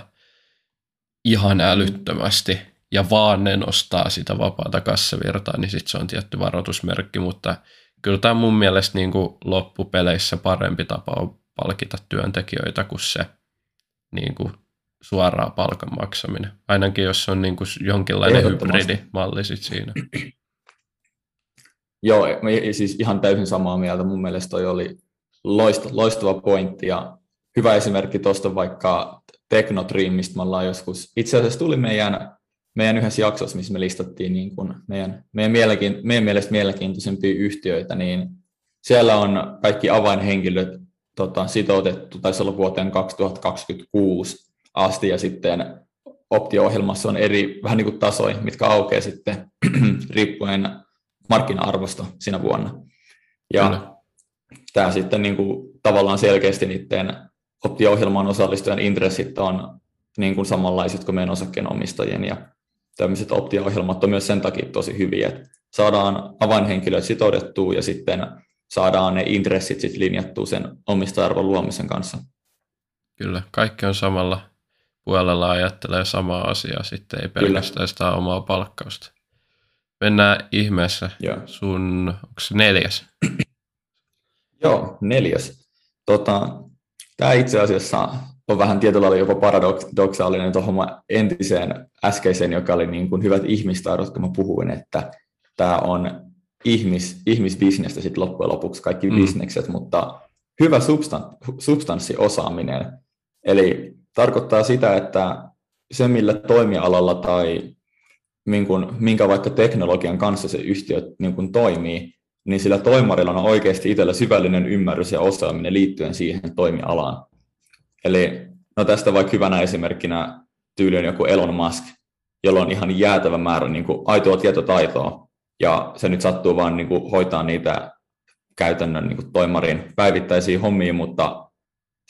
ihan älyttömästi ja vaan ne nostaa sitä vapaata kassavirtaa, niin sitten se on tietty varoitusmerkki, mutta kyllä tämä mun mielestä niin kuin loppupeleissä parempi tapa on palkita työntekijöitä kuin se niin kuin suoraa palkan maksaminen. Ainakin jos on niin kuin jonkinlainen hybridimalli sit siinä. Joo, siis ihan täysin samaa mieltä. Mun mielestä toi oli loistava, pointti ja hyvä esimerkki tuosta vaikka Technotream, mistä me ollaan joskus, itse asiassa tuli meidän, meidän yhdessä jaksossa, missä me listattiin niin kuin meidän, meidän, mielenkiin, meidän mielestä mielenkiintoisempia yhtiöitä, niin siellä on kaikki avainhenkilöt tota, sitoutettu, taisi olla vuoteen 2026 asti, ja sitten optio-ohjelmassa on eri vähän niin kuin tasoja, mitkä aukeaa sitten riippuen markkina-arvosta siinä vuonna. Ja Kyllä. tämä sitten niin kuin, tavallaan selkeästi niiden optio-ohjelmaan osallistujan intressit on niin kuin samanlaiset kuin meidän osakkeenomistajien ja tämmöiset optio-ohjelmat on myös sen takia tosi hyviä, että saadaan avainhenkilöt sitoudettua ja sitten saadaan ne intressit sitten linjattua sen omistajarvon luomisen kanssa. Kyllä, kaikki on samalla puolella ajattelee samaa asiaa, sitten ei pelkästään Kyllä. sitä omaa palkkausta. Mennään ihmeessä. Joo. Sun, onko se neljäs? Joo, neljäs. Tota, tämä itse asiassa on vähän tietyllä lailla jopa paradoksaalinen tuohon entiseen äskeiseen, joka oli niin kuin hyvät ihmistaidot, kun mä puhuin, että tämä on ihmis, ihmisbisnestä sitten loppujen lopuksi kaikki mm. bisnekset, mutta hyvä substan, substanssiosaaminen. Eli tarkoittaa sitä, että se millä toimialalla tai niin kuin, minkä vaikka teknologian kanssa se yhtiö niin kuin toimii, niin sillä toimarilla on oikeasti itsellä syvällinen ymmärrys ja osaaminen liittyen siihen toimialaan. Eli no tästä vaikka hyvänä esimerkkinä tyyli on joku Elon Musk, jolla on ihan jäätävä määrä niin kuin aitoa tietotaitoa, ja se nyt sattuu vaan niin kuin hoitaa niitä käytännön niin kuin toimarin päivittäisiä hommia, mutta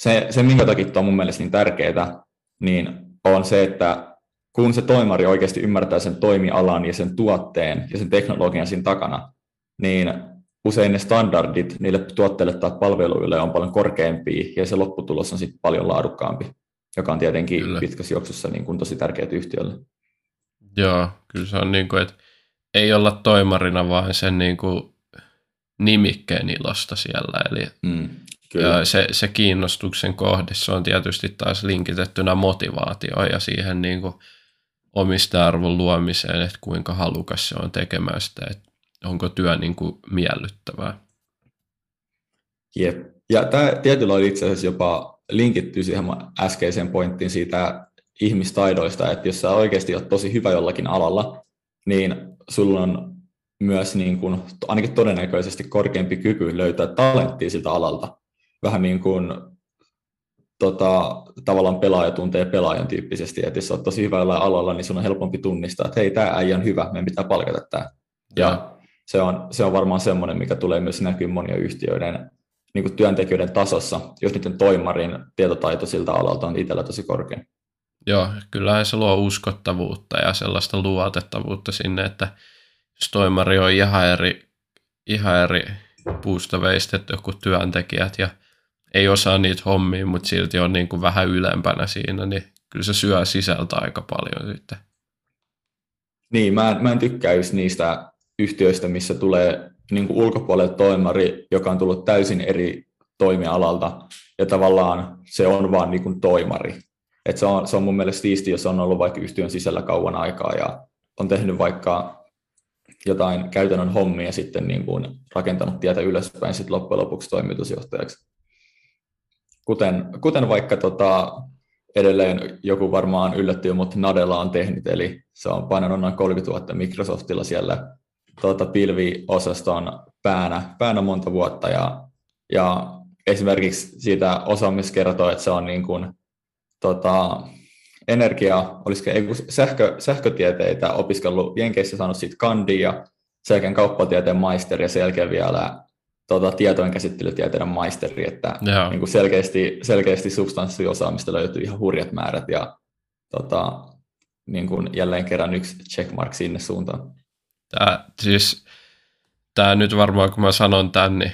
se, se minkä takia on mun mielestä niin tärkeää, niin on se, että kun se toimari oikeasti ymmärtää sen toimialan ja sen tuotteen ja sen teknologian siinä takana, niin usein ne standardit niille tuotteille tai palveluille on paljon korkeampia ja se lopputulos on sitten paljon laadukkaampi, joka on tietenkin kyllä. pitkässä juoksussa niin kuin tosi tärkeää yhtiölle. Joo, kyllä se on niin kuin, että ei olla toimarina, vaan sen niin kuin nimikkeen ilosta siellä. Eli mm, kyllä. Se, se kiinnostuksen kohde, se on tietysti taas linkitettynä motivaatioon ja siihen niin kuin omista-arvon luomiseen, että kuinka halukas se on tekemään sitä, että onko työ niin kuin miellyttävää. Jep. Ja tämä tietyllä oli itse asiassa jopa linkitty siihen äskeiseen pointtiin siitä ihmistaidoista, että jos sä oikeasti olet tosi hyvä jollakin alalla, niin sulla on myös niin kuin, ainakin todennäköisesti korkeampi kyky löytää talenttia siltä alalta. Vähän niin kuin tota, tavallaan pelaaja tuntee pelaajan tyyppisesti, että jos olet tosi hyvä jollain alalla, niin sun on helpompi tunnistaa, että hei, tämä äijä on hyvä, meidän pitää palkata tämä. Ja se on, se on varmaan semmoinen, mikä tulee myös näkyä monia yhtiöiden niin kuin työntekijöiden tasossa, jos niiden toimarin tietotaito siltä alalta on itsellä tosi korkea. Joo, kyllähän se luo uskottavuutta ja sellaista luotettavuutta sinne, että jos toimari on ihan eri, ihan eri puusta veistetty kuin työntekijät ja ei osaa niitä hommia, mutta silti on niin kuin vähän ylempänä siinä, niin kyllä se syö sisältä aika paljon sitten. Niin, mä mä en tykkää just niistä yhtiöistä, missä tulee niin kuin ulkopuolelle toimari, joka on tullut täysin eri toimialalta, ja tavallaan se on vaan niin kuin toimari. Et se, on, se on mun mielestä siisti, jos on ollut vaikka yhtiön sisällä kauan aikaa ja on tehnyt vaikka jotain käytännön hommia ja sitten niin kuin rakentanut tietä ylöspäin sitten loppujen lopuksi toimitusjohtajaksi. Kuten, kuten vaikka tota, edelleen joku varmaan yllättyy, mutta Nadella on tehnyt, eli se on painanut noin 30 000 Microsoftilla siellä tuota, pilviosaston päänä, päänä monta vuotta ja, ja esimerkiksi siitä osaamista kertoo, että se on niin kuin, tota, energia, olisiko sähkö, sähkötieteitä opiskellut Jenkeissä, saanut siitä kandia, sen jälkeen kauppatieteen maisteri ja sen jälkeen vielä tota, tietojen käsittelytieteiden maisteri, että niin kuin selkeästi, selkeästi substanssiosaamista löytyy ihan hurjat määrät ja tota, niin kuin jälleen kerran yksi checkmark sinne suuntaan. Tämä, siis, tämä nyt varmaan, kun mä sanon tämän, niin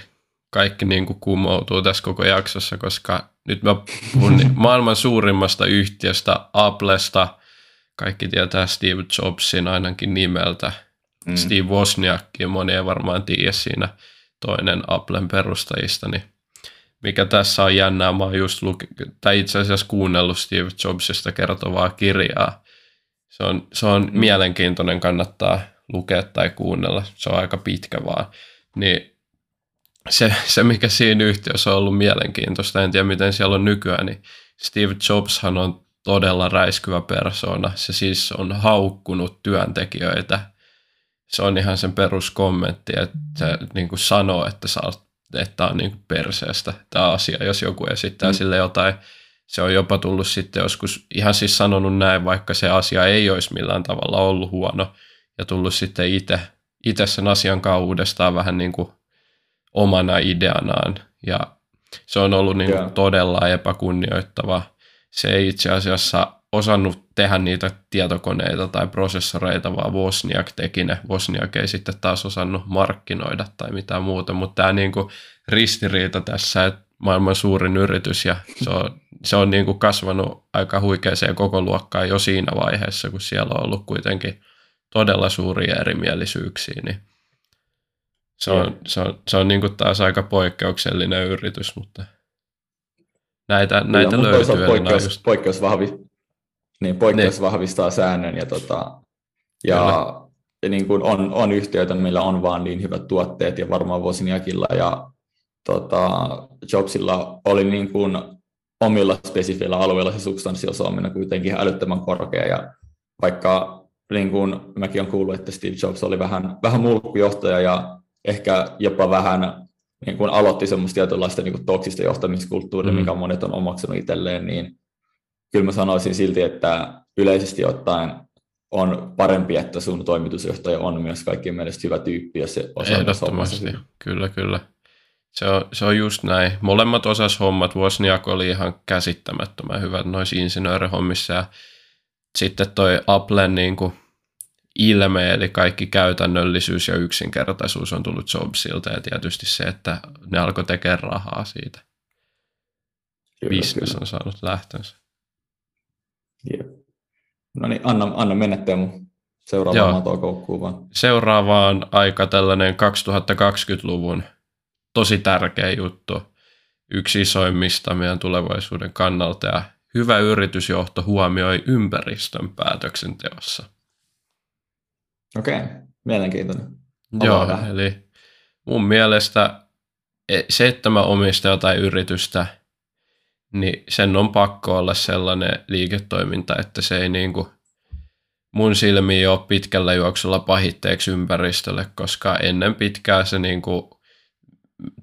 kaikki niin kuin kumoutuu tässä koko jaksossa, koska nyt mä puhun maailman suurimmasta yhtiöstä, Applesta. Kaikki tietää Steve Jobsin ainakin nimeltä. Mm. Steve Wozniak, moni ei varmaan tiedä siinä toinen Applen perustajista, niin mikä tässä on jännää, mä oon just luke- tai itse asiassa kuunnellut Steve Jobsista kertovaa kirjaa. Se on, se on mm. mielenkiintoinen, kannattaa lukea tai kuunnella, se on aika pitkä vaan. Niin se, se, mikä siinä yhtiössä on ollut mielenkiintoista, en tiedä miten siellä on nykyään, niin Steve Jobshan on todella räiskyvä persona. Se siis on haukkunut työntekijöitä. Se on ihan sen peruskommentti, että se niin kuin sanoo, että, saa, että on niin kuin perseestä tämä asia, jos joku esittää mm. sille jotain. Se on jopa tullut sitten joskus ihan siis sanonut näin, vaikka se asia ei olisi millään tavalla ollut huono, ja tullut sitten itse, itse sen asian uudestaan vähän niin kuin omana ideanaan ja se on ollut niin kuin todella epäkunnioittava. Se ei itse asiassa osannut tehdä niitä tietokoneita tai prosessoreita, vaan Wozniak teki ne. Wozniak ei sitten taas osannut markkinoida tai mitään muuta, mutta tämä niin kuin ristiriita tässä, että maailman suurin yritys ja se on, se on niin kuin kasvanut aika huikeeseen koko luokkaan jo siinä vaiheessa, kun siellä on ollut kuitenkin todella suuria erimielisyyksiä, niin se on, se on, se on niin kuin taas aika poikkeuksellinen yritys, mutta näitä, Kyllä, näitä mutta löytyy. Poikkeus, just... poikkeus, vahvi, niin, poikkeus niin. vahvistaa säännön ja, tota, ja, ja niin kuin on, on yhtiöitä, millä on vaan niin hyvät tuotteet ja varmaan Vosiniakilla ja tota, Jobsilla oli niin kuin omilla spesifillä alueilla se substanssiosaaminen kuitenkin älyttömän korkea ja vaikka niin kuin mäkin olen kuullut, että Steve Jobs oli vähän, vähän mulkkujohtaja ja ehkä jopa vähän niin kuin aloitti semmoista tietynlaista niin kuin toksista johtamiskulttuuria, mm. mikä monet on omaksunut itselleen, niin kyllä mä sanoisin silti, että yleisesti ottaen on parempi, että sun toimitusjohtaja on myös kaikkien mielestä hyvä tyyppi ja se osaa Ehdottomasti, kyllä, kyllä. Se on, se on just näin. Molemmat osas hommat. Wozniak oli ihan käsittämättömän hyvät noissa insinöörihommissa ja sitten toi Applen niin kuin ilme, eli kaikki käytännöllisyys ja yksinkertaisuus on tullut Jobsilta ja tietysti se, että ne alkoi tekemään rahaa siitä. Kyllä, Business kyllä. on saanut lähtönsä. Jep. No niin, anna, anna mennä Teemu seuraavaan matokoukkuun vaan. Seuraavaan aika tällainen 2020-luvun tosi tärkeä juttu. Yksi isoimmista meidän tulevaisuuden kannalta ja hyvä yritysjohto huomioi ympäristön päätöksenteossa. Okei, okay. mielenkiintoinen. Joo, vähän. eli mun mielestä e, se, että mä omistan jotain yritystä, niin sen on pakko olla sellainen liiketoiminta, että se ei niin kuin mun silmiin ole pitkällä juoksulla pahitteeksi ympäristölle, koska ennen pitkää se niin kuin,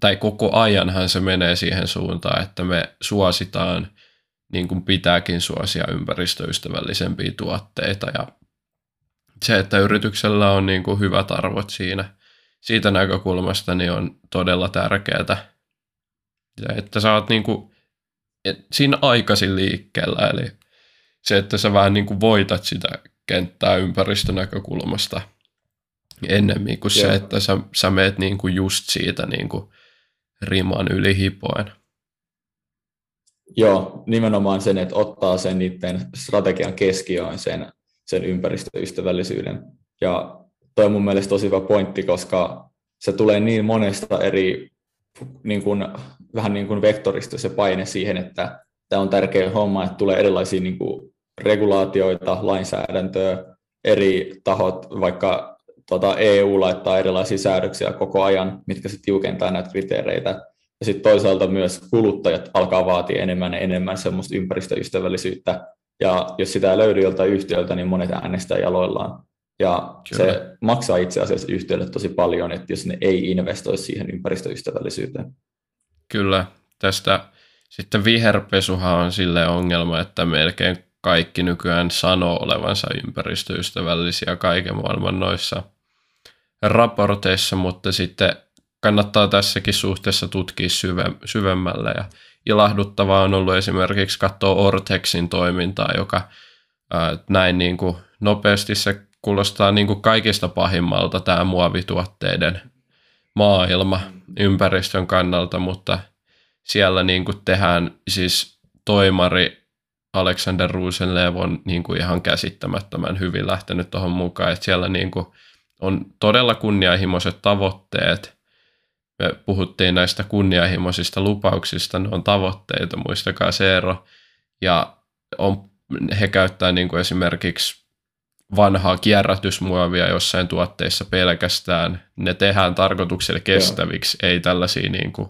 tai koko ajanhan se menee siihen suuntaan, että me suositaan niin kuin pitääkin suosia ympäristöystävällisempiä tuotteita ja se, että yrityksellä on niin kuin hyvät arvot siinä, siitä näkökulmasta niin on todella tärkeää. Ja että sä oot niin kuin, et siinä aikaisin liikkeellä, eli se, että sä vähän niin kuin voitat sitä kenttää ympäristönäkökulmasta ennemmin kuin Joo. se, että sä, sä meet niin kuin just siitä niin kuin riman yli hipoen. Joo, nimenomaan sen, että ottaa sen niiden strategian keskiöön sen, sen ympäristöystävällisyyden. Ja toi on mun mielestä tosi hyvä pointti, koska se tulee niin monesta eri niin kuin, vähän niin kuin vektorista se paine siihen, että tämä on tärkeä homma, että tulee erilaisia niin kuin regulaatioita, lainsäädäntöä, eri tahot, vaikka tuota EU laittaa erilaisia säädöksiä koko ajan, mitkä sitten tiukentaa näitä kriteereitä. Ja sitten toisaalta myös kuluttajat alkaa vaatia enemmän ja enemmän semmoista ympäristöystävällisyyttä. Ja jos sitä ei löydy joltain yhtiöltä, niin monet äänestää jaloillaan. Ja Kyllä. se maksaa itse asiassa yhtiölle tosi paljon, että jos ne ei investoi siihen ympäristöystävällisyyteen. Kyllä, tästä sitten viherpesuhan on sille ongelma, että melkein kaikki nykyään sanoo olevansa ympäristöystävällisiä kaiken maailman noissa raporteissa, mutta sitten kannattaa tässäkin suhteessa tutkia syve, syvemmälle. Ja ilahduttavaa on ollut esimerkiksi katsoa Ortexin toimintaa, joka ää, näin niin kuin nopeasti se kuulostaa niin kuin kaikista pahimmalta tämä muovituotteiden maailma ympäristön kannalta, mutta siellä niin kuin tehdään siis toimari Alexander Rosenlev on niin kuin ihan käsittämättömän hyvin lähtenyt tuohon mukaan, että siellä niin kuin on todella kunnianhimoiset tavoitteet. Me puhuttiin näistä kunnianhimoisista lupauksista, ne on tavoitteita, muistakaa se ero. Ja on, he käyttää niin kuin esimerkiksi vanhaa kierrätysmuovia jossain tuotteissa pelkästään. Ne tehdään tarkoituksella kestäviksi, Joo. ei tällaisia niin kuin,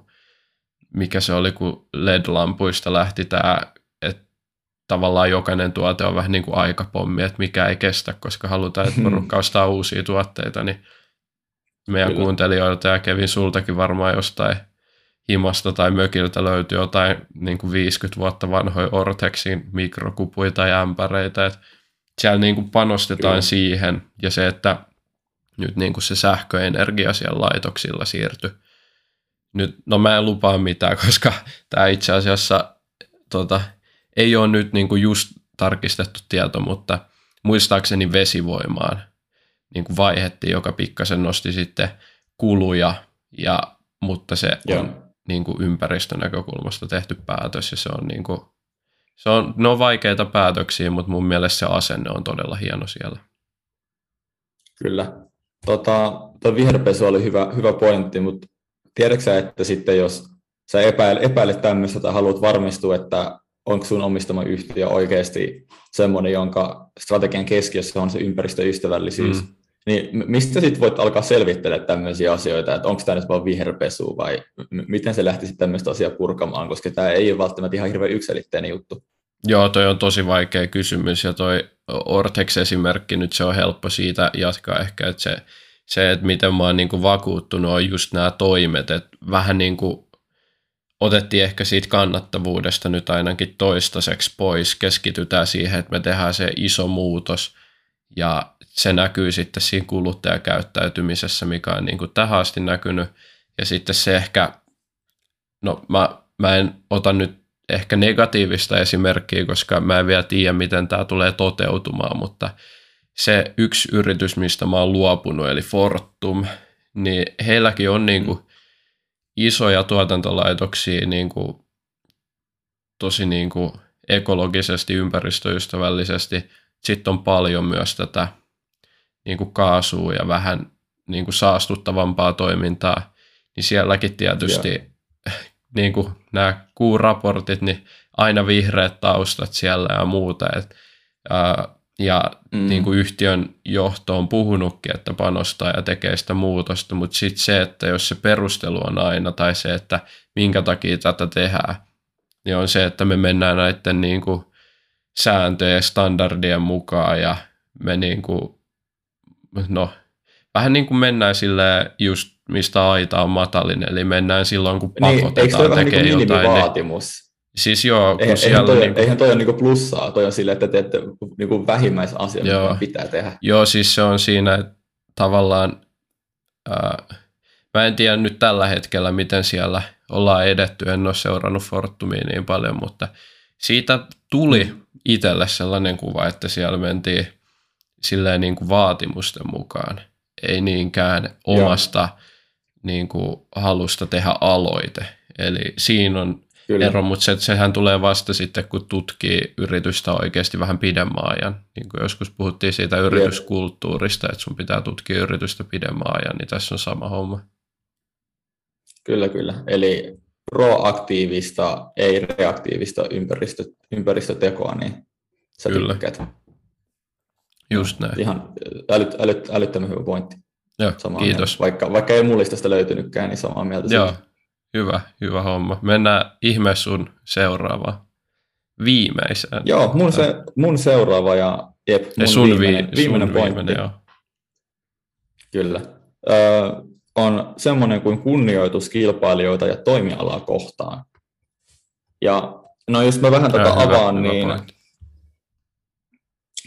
mikä se oli, kun LED-lampuista lähti tämä tavallaan jokainen tuote on vähän niin kuin aikapommi, että mikä ei kestä, koska halutaan, että porukka ostaa uusia tuotteita, niin meidän Kyllä. kuuntelijoilta ja Kevin sultakin varmaan jostain himasta tai mökiltä löytyy jotain niin kuin 50 vuotta vanhoja Ortexin mikrokupuita ja ämpäreitä, että siellä niin kuin panostetaan Kyllä. siihen ja se, että nyt niin kuin se sähköenergia siellä laitoksilla siirtyi. Nyt, no mä en lupaa mitään, koska tämä itse asiassa tota, ei ole nyt niin kuin just tarkistettu tieto, mutta muistaakseni vesivoimaan niin kuin vaihettiin, joka pikkasen nosti sitten kuluja, ja, mutta se Joo. on niin kuin ympäristön näkökulmasta tehty päätös ja se on, niin kuin, se on, ne on vaikeita päätöksiä, mutta mun mielestä se asenne on todella hieno siellä. Kyllä. Tota, tuo viherpesu oli hyvä, hyvä pointti, mutta tiedätkö että sitten jos sä epäilet, epäilet tämmöistä tai haluat varmistua, että onko sun omistama yhtiö oikeasti semmoinen, jonka strategian keskiössä on se ympäristöystävällisyys, mm. Niin mistä sitten voit alkaa selvittelemään tämmöisiä asioita, että onko tämä nyt vain viherpesu vai m- miten se lähtisi tämmöistä asiaa purkamaan, koska tämä ei ole välttämättä ihan hirveän yksilitteinen juttu. Joo, toi on tosi vaikea kysymys ja toi Ortex-esimerkki nyt se on helppo siitä jatkaa ehkä, että se, se että miten mä oon niin vakuuttunut on just nämä toimet, että vähän niin kuin otettiin ehkä siitä kannattavuudesta nyt ainakin toistaiseksi pois. Keskitytään siihen, että me tehdään se iso muutos ja se näkyy sitten siinä kuluttajakäyttäytymisessä, mikä on niin kuin tähän asti näkynyt. Ja sitten se ehkä, no mä, mä en ota nyt ehkä negatiivista esimerkkiä, koska mä en vielä tiedä, miten tämä tulee toteutumaan, mutta se yksi yritys, mistä mä oon luopunut, eli Fortum, niin heilläkin on niin kuin isoja tuotantolaitoksia niin kuin tosi niin kuin ekologisesti, ympäristöystävällisesti. Sitten on paljon myös tätä niin kuin kaasua ja vähän niin kuin saastuttavampaa toimintaa, niin sielläkin tietysti yeah. niin kuin nämä kuuraportit, niin aina vihreät taustat siellä ja muuta. Et, ää, ja mm. niin kuin yhtiön johto on puhunutkin, että panostaa ja tekee sitä muutosta, mutta sitten se, että jos se perustelu on aina, tai se, että minkä takia tätä tehdään, niin on se, että me mennään näiden niin kuin sääntöjen ja standardien mukaan, ja me niin kuin, no, vähän niin kuin mennään sille just mistä aita on matalin, eli mennään silloin, kun pakotetaan niin, tekemään niin jotain. vaatimus? Siis joo, eihän, eihän, toi, niin kuin... eihän toi ole niin plussaa, toi on sille, että teette niin vähimmäisasia, mitä pitää tehdä. Joo, siis se on siinä että tavallaan, ää, mä en tiedä nyt tällä hetkellä, miten siellä ollaan edetty, en ole seurannut Fortumia niin paljon, mutta siitä tuli itselle sellainen kuva, että siellä mentiin silleen niin kuin vaatimusten mukaan, ei niinkään omasta Joo. niin kuin halusta tehdä aloite. Eli siinä on Kyllä. ero, mutta se, sehän tulee vasta sitten, kun tutkii yritystä oikeasti vähän pidemmän ajan. Niin kuin joskus puhuttiin siitä yrityskulttuurista, että sun pitää tutkia yritystä pidemmän ajan, niin tässä on sama homma. Kyllä, kyllä. Eli proaktiivista, ei reaktiivista ympäristö, ympäristötekoa, niin sä kyllä. tykkäät. Just näin. Ihan älyt, älyt, älyttömän hyvä pointti. Joo, samaa kiitos. Mieltä. Vaikka, vaikka ei mullista löytynytkään, niin samaa mieltä. Joo, siitä. Hyvä, hyvä homma. Mennään ihme sun seuraavaan. Viimeiseen. Joo, mun, se, mun seuraava ja jep, mun sun viimeinen, vi, viimeinen sun pointti. Viimeinen, joo. Kyllä. Ö, on semmoinen kuin kunnioitus kilpailijoita ja toimialaa kohtaan. Ja no jos mä vähän tätä hyvä, avaan, hyvä niin, pointti.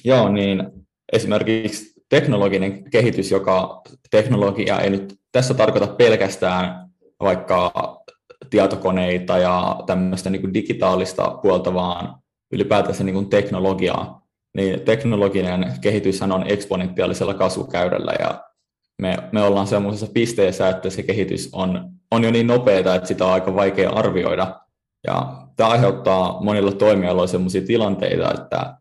joo, niin esimerkiksi teknologinen kehitys, joka teknologia ei nyt tässä tarkoita pelkästään vaikka tietokoneita ja tämmöistä niin kuin digitaalista puolta, vaan ylipäätänsä niin kuin teknologiaa, niin teknologinen kehityshän on eksponentiaalisella kasvukäyrällä ja me, me ollaan semmoisessa pisteessä, että se kehitys on, on jo niin nopeaa, että sitä on aika vaikea arvioida. Ja tämä aiheuttaa monilla toimialoilla sellaisia tilanteita, että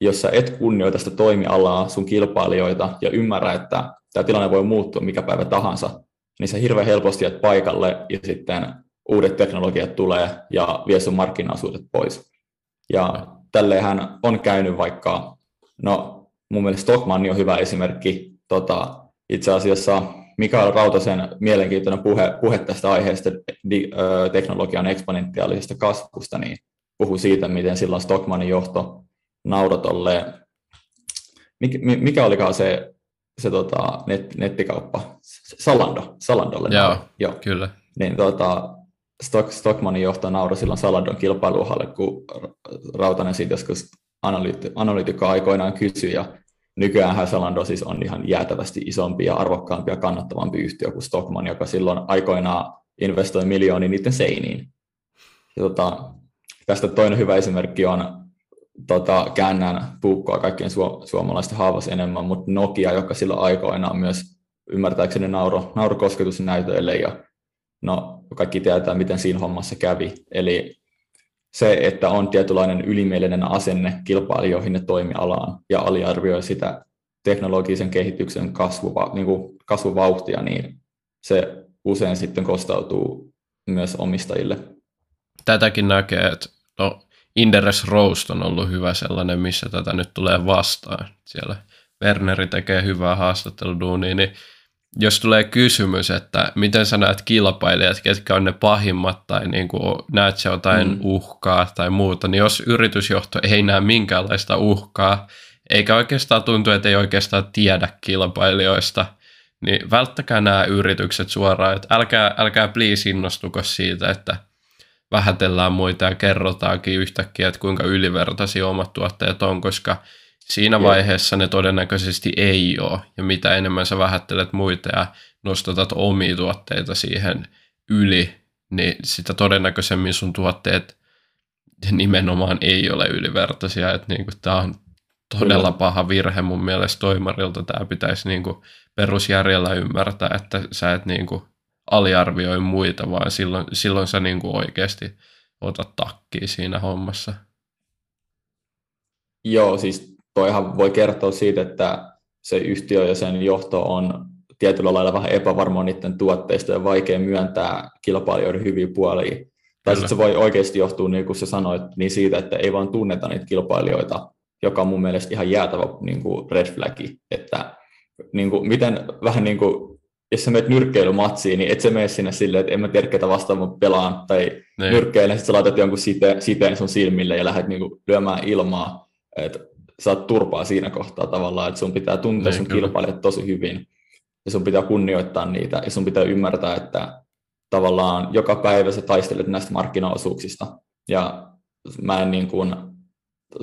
jos sä et kunnioita sitä toimialaa, sun kilpailijoita ja ymmärrä, että tämä tilanne voi muuttua mikä päivä tahansa, niin sä hirveän helposti jäät paikalle ja sitten uudet teknologiat tulee ja vie sun markkinaosuudet pois. Ja tälleenhän on käynyt vaikka, no mun mielestä Stockmann on hyvä esimerkki, tota, itse asiassa Mikael Rautasen mielenkiintoinen puhe, puhe tästä aiheesta di, ö, teknologian eksponentiaalisesta kasvusta, niin puhui siitä, miten silloin Stockmannin johto nauroi tolleen, mikä, mikä olikaan se, se tota, net, nettikauppa, Salando, Salandolle. Joo, Joo. kyllä. Niin tota, Stock, Stockmanin johto nauroi silloin Salandon kilpailuhalle, kun Rautanen siitä joskus analyytti, analyytikko aikoinaan kysyi, ja nykyään Salando siis on ihan jäätävästi isompi ja arvokkaampi ja kannattavampi yhtiö kuin Stockman, joka silloin aikoinaan investoi miljoonia niiden seiniin. Ja tota, tästä toinen hyvä esimerkki on, tota, käännän puukkoa kaikkien su- suomalaisten haavas enemmän, mutta Nokia, joka silloin aikoinaan myös ymmärtääkseni nauro, nauro kosketusnäytöille ja no kaikki tietää, miten siinä hommassa kävi. Eli se, että on tietynlainen ylimielinen asenne kilpailijoihin ja toimialaan ja aliarvioi sitä teknologisen kehityksen kasvuva, niin kuin kasvuvauhtia, niin se usein sitten kostautuu myös omistajille. Tätäkin näkee, että no, Inderes Roast on ollut hyvä sellainen, missä tätä nyt tulee vastaan. Siellä Werneri tekee hyvää haastatteluduunia, niin jos tulee kysymys, että miten sä näet kilpailijat, ketkä on ne pahimmat tai niin kuin näet sä jotain mm. uhkaa tai muuta, niin jos yritysjohto ei näe minkäänlaista uhkaa, eikä oikeastaan tuntu, että ei oikeastaan tiedä kilpailijoista, niin välttäkää nämä yritykset suoraan, että älkää, älkää please innostuko siitä, että vähätellään muita ja kerrotaankin yhtäkkiä, että kuinka ylivertaisia omat tuotteet on, koska siinä vaiheessa ne todennäköisesti ei ole. Ja mitä enemmän sä vähättelet muita ja nostatat omia tuotteita siihen yli, niin sitä todennäköisemmin sun tuotteet nimenomaan ei ole ylivertaisia. Että niin tämä on todella paha virhe mun mielestä toimarilta. Tämä pitäisi niin kuin perusjärjellä ymmärtää, että sä et niin kuin aliarvioi muita, vaan silloin, silloin sä niin kuin oikeasti otat takkiin siinä hommassa. Joo, siis toihan voi kertoa siitä, että se yhtiö ja sen johto on tietyllä lailla vähän epävarma niiden tuotteista ja vaikea myöntää kilpailijoiden hyviä puolia. Tai sitten se voi oikeasti johtua, niin kuin sä sanoit, niin siitä, että ei vaan tunneta niitä kilpailijoita, joka on mun mielestä ihan jäätävä niin kuin red flagi, että niin kuin, miten vähän niin kuin, jos sä menet nyrkkeilymatsiin, niin et sä mene sinne silleen, että en mä tiedä, ketä vastaan mä pelaan, tai niin. nyrkkeilen, sitten sä laitat jonkun siteen, siteen sun silmille ja lähdet niin kuin, lyömään ilmaa, että saat turpaa siinä kohtaa tavallaan, että sun pitää tuntea niin, sun kilpailijat tosi hyvin, ja sun pitää kunnioittaa niitä, ja sun pitää ymmärtää, että tavallaan joka päivä sä taistelet näistä markkinaosuuksista, ja mä en niin kuin,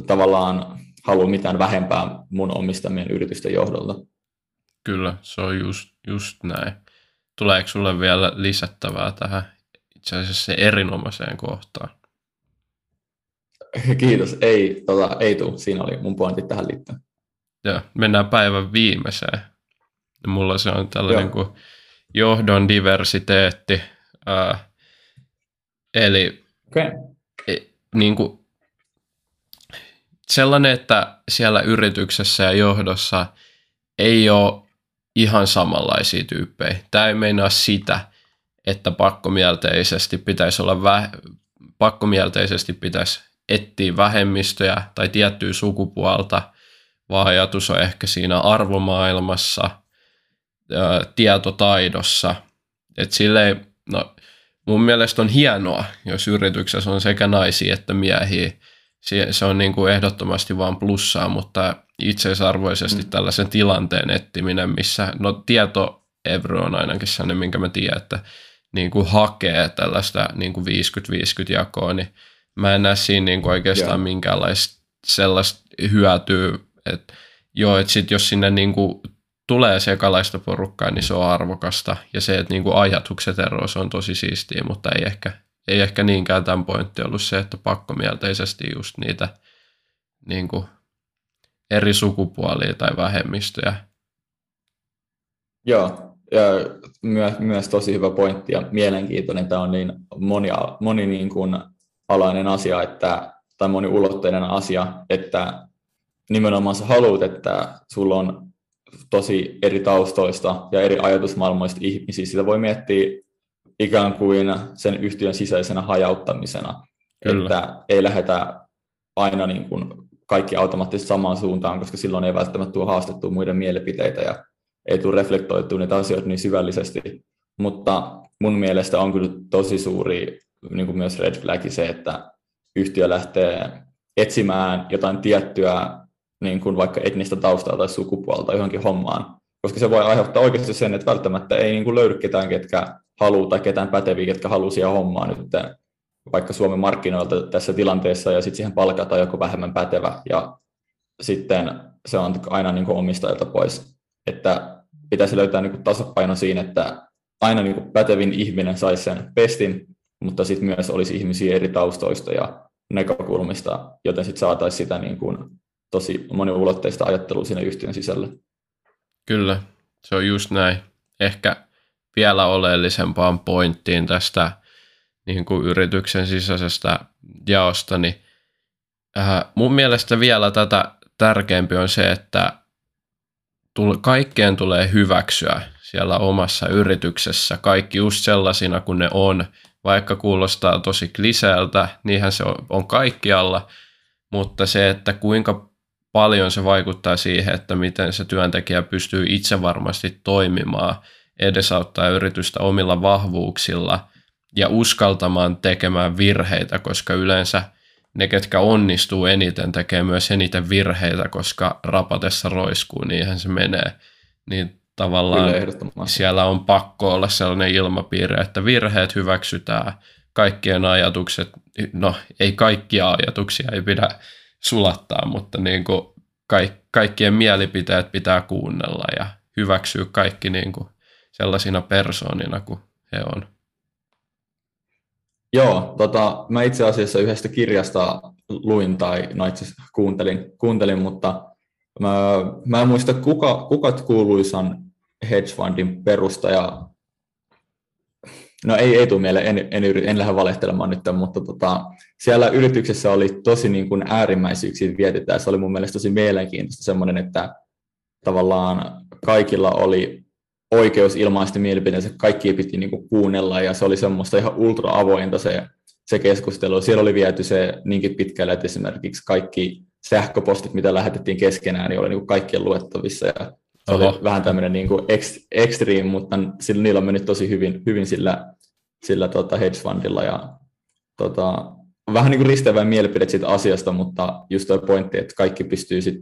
tavallaan halua mitään vähempää mun omistamien yritysten johdolta. Kyllä, se on just, just näin. Tuleeko sulle vielä lisättävää tähän itse asiassa se erinomaiseen kohtaan? Kiitos. Ei, tota, ei tule. Siinä oli mun pointti tähän liittyen. Joo, mennään päivän viimeiseen. Mulla se on tällainen kuin johdon diversiteetti. Ää, eli okay. e, niin kuin, sellainen, että siellä yrityksessä ja johdossa ei ole ihan samanlaisia tyyppejä. Tämä ei meinaa sitä, että pakkomielteisesti pitäisi olla vä- pakkomielteisesti pitäisi etsiä vähemmistöjä tai tiettyä sukupuolta, vaan ajatus on ehkä siinä arvomaailmassa, ää, tietotaidossa. Et silleen, no, mun mielestä on hienoa, jos yrityksessä on sekä naisia että miehiä, se, se on niin kuin ehdottomasti vain plussaa, mutta itseisarvoisesti mm. tällaisen tilanteen etsiminen, missä no tieto Evro on ainakin sellainen, minkä mä tiedän, että niin kuin hakee tällaista niin kuin 50-50 jakoa, niin mä en näe siinä niin kuin oikeastaan yeah. minkäänlaista sellaista hyötyä, että joo, että sit jos sinne niin kuin tulee sekalaista porukkaa, niin se on arvokasta, ja se, että niin kuin ajatukset eroavat, se on tosi siistiä, mutta ei ehkä ei ehkä niinkään tämän pointti ollut se, että pakkomielteisesti just niitä niin kuin eri sukupuolia tai vähemmistöjä. Joo, ja myös, myös tosi hyvä pointti ja mielenkiintoinen. Tämä on niin moni, moni niin kuin alainen asia, että, tai moniulotteinen asia, että nimenomaan sä haluat, että sulla on tosi eri taustoista ja eri ajatusmaailmoista ihmisiä. Sitä voi miettiä ikään kuin sen yhtiön sisäisenä hajauttamisena, Kyllä. että ei lähdetä aina niin kuin kaikki automaattisesti samaan suuntaan, koska silloin ei välttämättä tule haastettua muiden mielipiteitä ja ei tule reflektoitua niitä asioita niin syvällisesti. Mutta mun mielestä on kyllä tosi suuri niin kuin myös red flag se, että yhtiö lähtee etsimään jotain tiettyä niin kuin vaikka etnistä taustaa tai sukupuolta johonkin hommaan, koska se voi aiheuttaa oikeasti sen, että välttämättä ei niin kuin löydy ketään, ketkä haluaa tai ketään päteviä, ketkä haluaa hommaan nyt vaikka Suomen markkinoilta tässä tilanteessa ja sitten siihen palkataan joku vähemmän pätevä ja sitten se on aina niin kuin omistajilta pois. Että pitäisi löytää niin kuin tasapaino siinä, että aina niin kuin pätevin ihminen saisi sen pestin, mutta sitten myös olisi ihmisiä eri taustoista ja näkökulmista, joten sitten saataisiin sitä niin kuin tosi moniulotteista ajattelua siinä yhtiön sisällä. Kyllä, se on just näin. Ehkä vielä oleellisempaan pointtiin tästä niin kuin yrityksen sisäisestä jaosta, niin äh, mun mielestä vielä tätä tärkeämpi on se, että tule, kaikkeen tulee hyväksyä siellä omassa yrityksessä, kaikki just sellaisina kuin ne on, vaikka kuulostaa tosi kliseeltä, niinhän se on, on kaikkialla, mutta se, että kuinka paljon se vaikuttaa siihen, että miten se työntekijä pystyy itse varmasti toimimaan – edesauttaa yritystä omilla vahvuuksilla ja uskaltamaan tekemään virheitä, koska yleensä ne, ketkä onnistuu eniten, tekee myös eniten virheitä, koska rapatessa roiskuu, niinhän se menee. Niin tavallaan siellä on pakko olla sellainen ilmapiiri, että virheet hyväksytään, kaikkien ajatukset, no ei kaikkia ajatuksia ei pidä sulattaa, mutta niin kuin kaik, kaikkien mielipiteet pitää kuunnella ja hyväksyä kaikki niin kuin sellaisina persoonina kuin he on. Joo, tota, mä itse asiassa yhdestä kirjasta luin tai no itse kuuntelin, kuuntelin, mutta mä, mä en muista kuka, kuka kuuluisan hedge fundin perustaja, no ei, ei tule mieleen, en, en, en, lähde valehtelemaan nyt, mutta tota, siellä yrityksessä oli tosi niin kuin äärimmäisyyksiä vietetään. Se oli mun mielestä tosi mielenkiintoista semmoinen, että tavallaan kaikilla oli oikeus ilmaista mielipiteensä, kaikki piti niin kuin kuunnella ja se oli semmoista ihan ultra-avointa se, se keskustelu. Siellä oli viety se niinkin pitkälle, että esimerkiksi kaikki sähköpostit, mitä lähetettiin keskenään, niin oli niin kuin kaikkien luettavissa ja se Oho. oli vähän tämmöinen niin kuin extreme, mutta sillä, niillä on mennyt tosi hyvin, hyvin sillä, sillä tota hedge fundilla ja tota, vähän niin kuin risteävän mielipiteet siitä asiasta, mutta just tuo pointti, että kaikki pystyy sit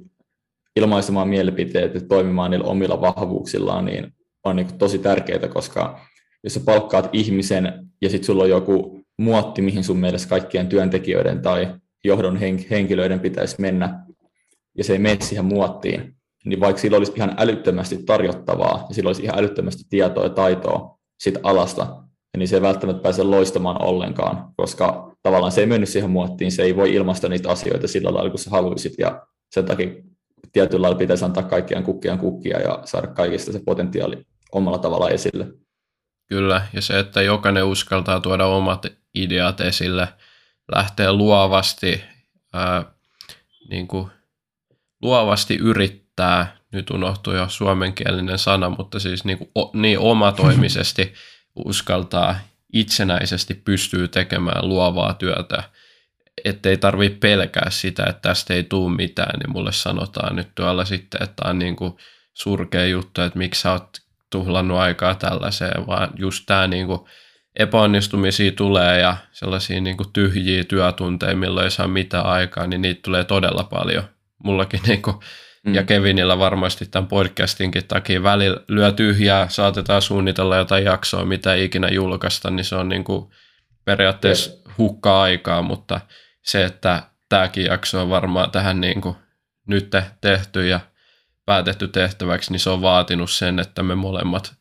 ilmaisemaan mielipiteet ja toimimaan niillä omilla vahvuuksillaan, niin on niin tosi tärkeää, koska jos sä palkkaat ihmisen ja sitten sulla on joku muotti, mihin sun mielestä kaikkien työntekijöiden tai johdon henkilöiden pitäisi mennä, ja se ei mene siihen muottiin, niin vaikka sillä olisi ihan älyttömästi tarjottavaa, ja sillä olisi ihan älyttömästi tietoa ja taitoa siitä alasta, niin se ei välttämättä pääse loistamaan ollenkaan, koska tavallaan se ei mennyt siihen muottiin, se ei voi ilmaista niitä asioita sillä lailla, kun sä haluaisit, ja sen takia tietyllä lailla pitäisi antaa kaikkien kukkiaan kukkia ja saada kaikista se potentiaali omalla tavalla esille. Kyllä, ja se, että jokainen uskaltaa tuoda omat ideat esille, lähtee luovasti, ää, niin kuin, luovasti yrittää, nyt unohtui jo suomenkielinen sana, mutta siis niin, kuin, o, niin omatoimisesti uskaltaa itsenäisesti pystyy tekemään luovaa työtä, ettei tarvitse pelkää sitä, että tästä ei tule mitään, niin mulle sanotaan nyt tuolla sitten, että on niin kuin surkea juttu, että miksi sä oot tuhlannut aikaa tällaiseen, vaan just tämä niin kuin epäonnistumisia tulee ja sellaisia niin kuin tyhjiä työtunteja, milloin ei saa mitään aikaa, niin niitä tulee todella paljon. Mullakin niin kuin, mm. ja Kevinillä varmasti tämän podcastinkin takia välillä lyö tyhjää, saatetaan suunnitella jotain jaksoa, mitä ikinä julkaista, niin se on niin kuin periaatteessa hukkaa aikaa, mutta se, että tämäkin jakso on varmaan tähän niin kuin nyt tehty ja päätetty tehtäväksi, niin se on vaatinut sen, että me molemmat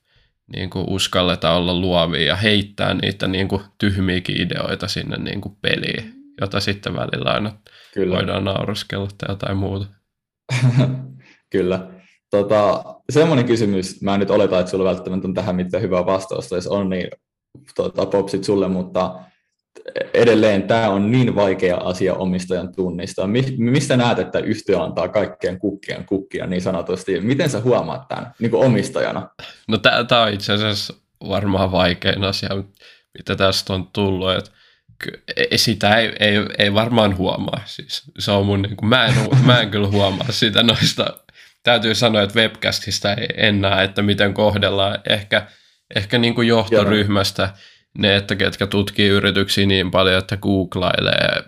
niin kuin uskalletaan olla luovia ja heittää niitä niin kuin tyhmiäkin ideoita sinne niin kuin peliin, jota sitten välillä aina Kyllä. voidaan nauraskella tai jotain muuta. Kyllä. Tota, semmoinen kysymys, mä en nyt oleta, että sulla välttämättä on tähän mitään hyvää vastausta, jos on, niin tota, popsit sulle, mutta edelleen tämä on niin vaikea asia omistajan tunnistaa. Mistä näet, että yhtiö antaa kaikkeen kukkien kukkia niin sanotusti? Miten sä huomaat tämän niin kuin omistajana? No tämä on itse asiassa varmaan vaikein asia, mitä tästä on tullut. Että e, sitä ei, ei, ei varmaan huomaa. Siis se on mun, niin kuin, mä, en, mä en kyllä huomaa sitä noista. Täytyy sanoa, että webcastista ei en näe, että miten kohdellaan ehkä, ehkä niin kuin johtoryhmästä. Joo ne, että ketkä tutkii yrityksiä niin paljon, että googlailee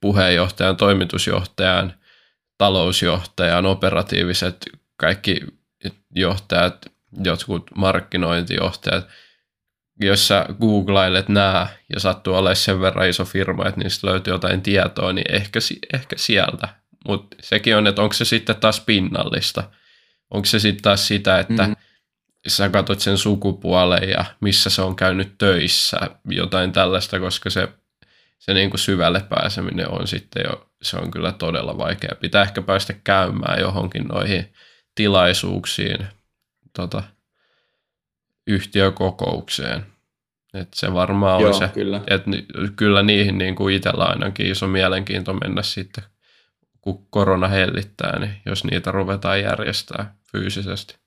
puheenjohtajan, toimitusjohtajan, talousjohtajan, operatiiviset kaikki johtajat, jotkut markkinointijohtajat, jos sä googlailet nämä ja sattuu olemaan sen verran iso firma, että niistä löytyy jotain tietoa, niin ehkä, ehkä sieltä. Mutta sekin on, että onko se sitten taas pinnallista. Onko se sitten taas sitä, että mm-hmm sä katsot sen sukupuolen ja missä se on käynyt töissä, jotain tällaista, koska se, se niin kuin syvälle pääseminen on sitten jo, se on kyllä todella vaikea. Pitää ehkä päästä käymään johonkin noihin tilaisuuksiin tota, yhtiökokoukseen. Et se varmaan Joo, on se, kyllä. että kyllä niihin niin kuin itsellä ainakin iso mielenkiinto mennä sitten, kun korona hellittää, niin jos niitä ruvetaan järjestää fyysisesti.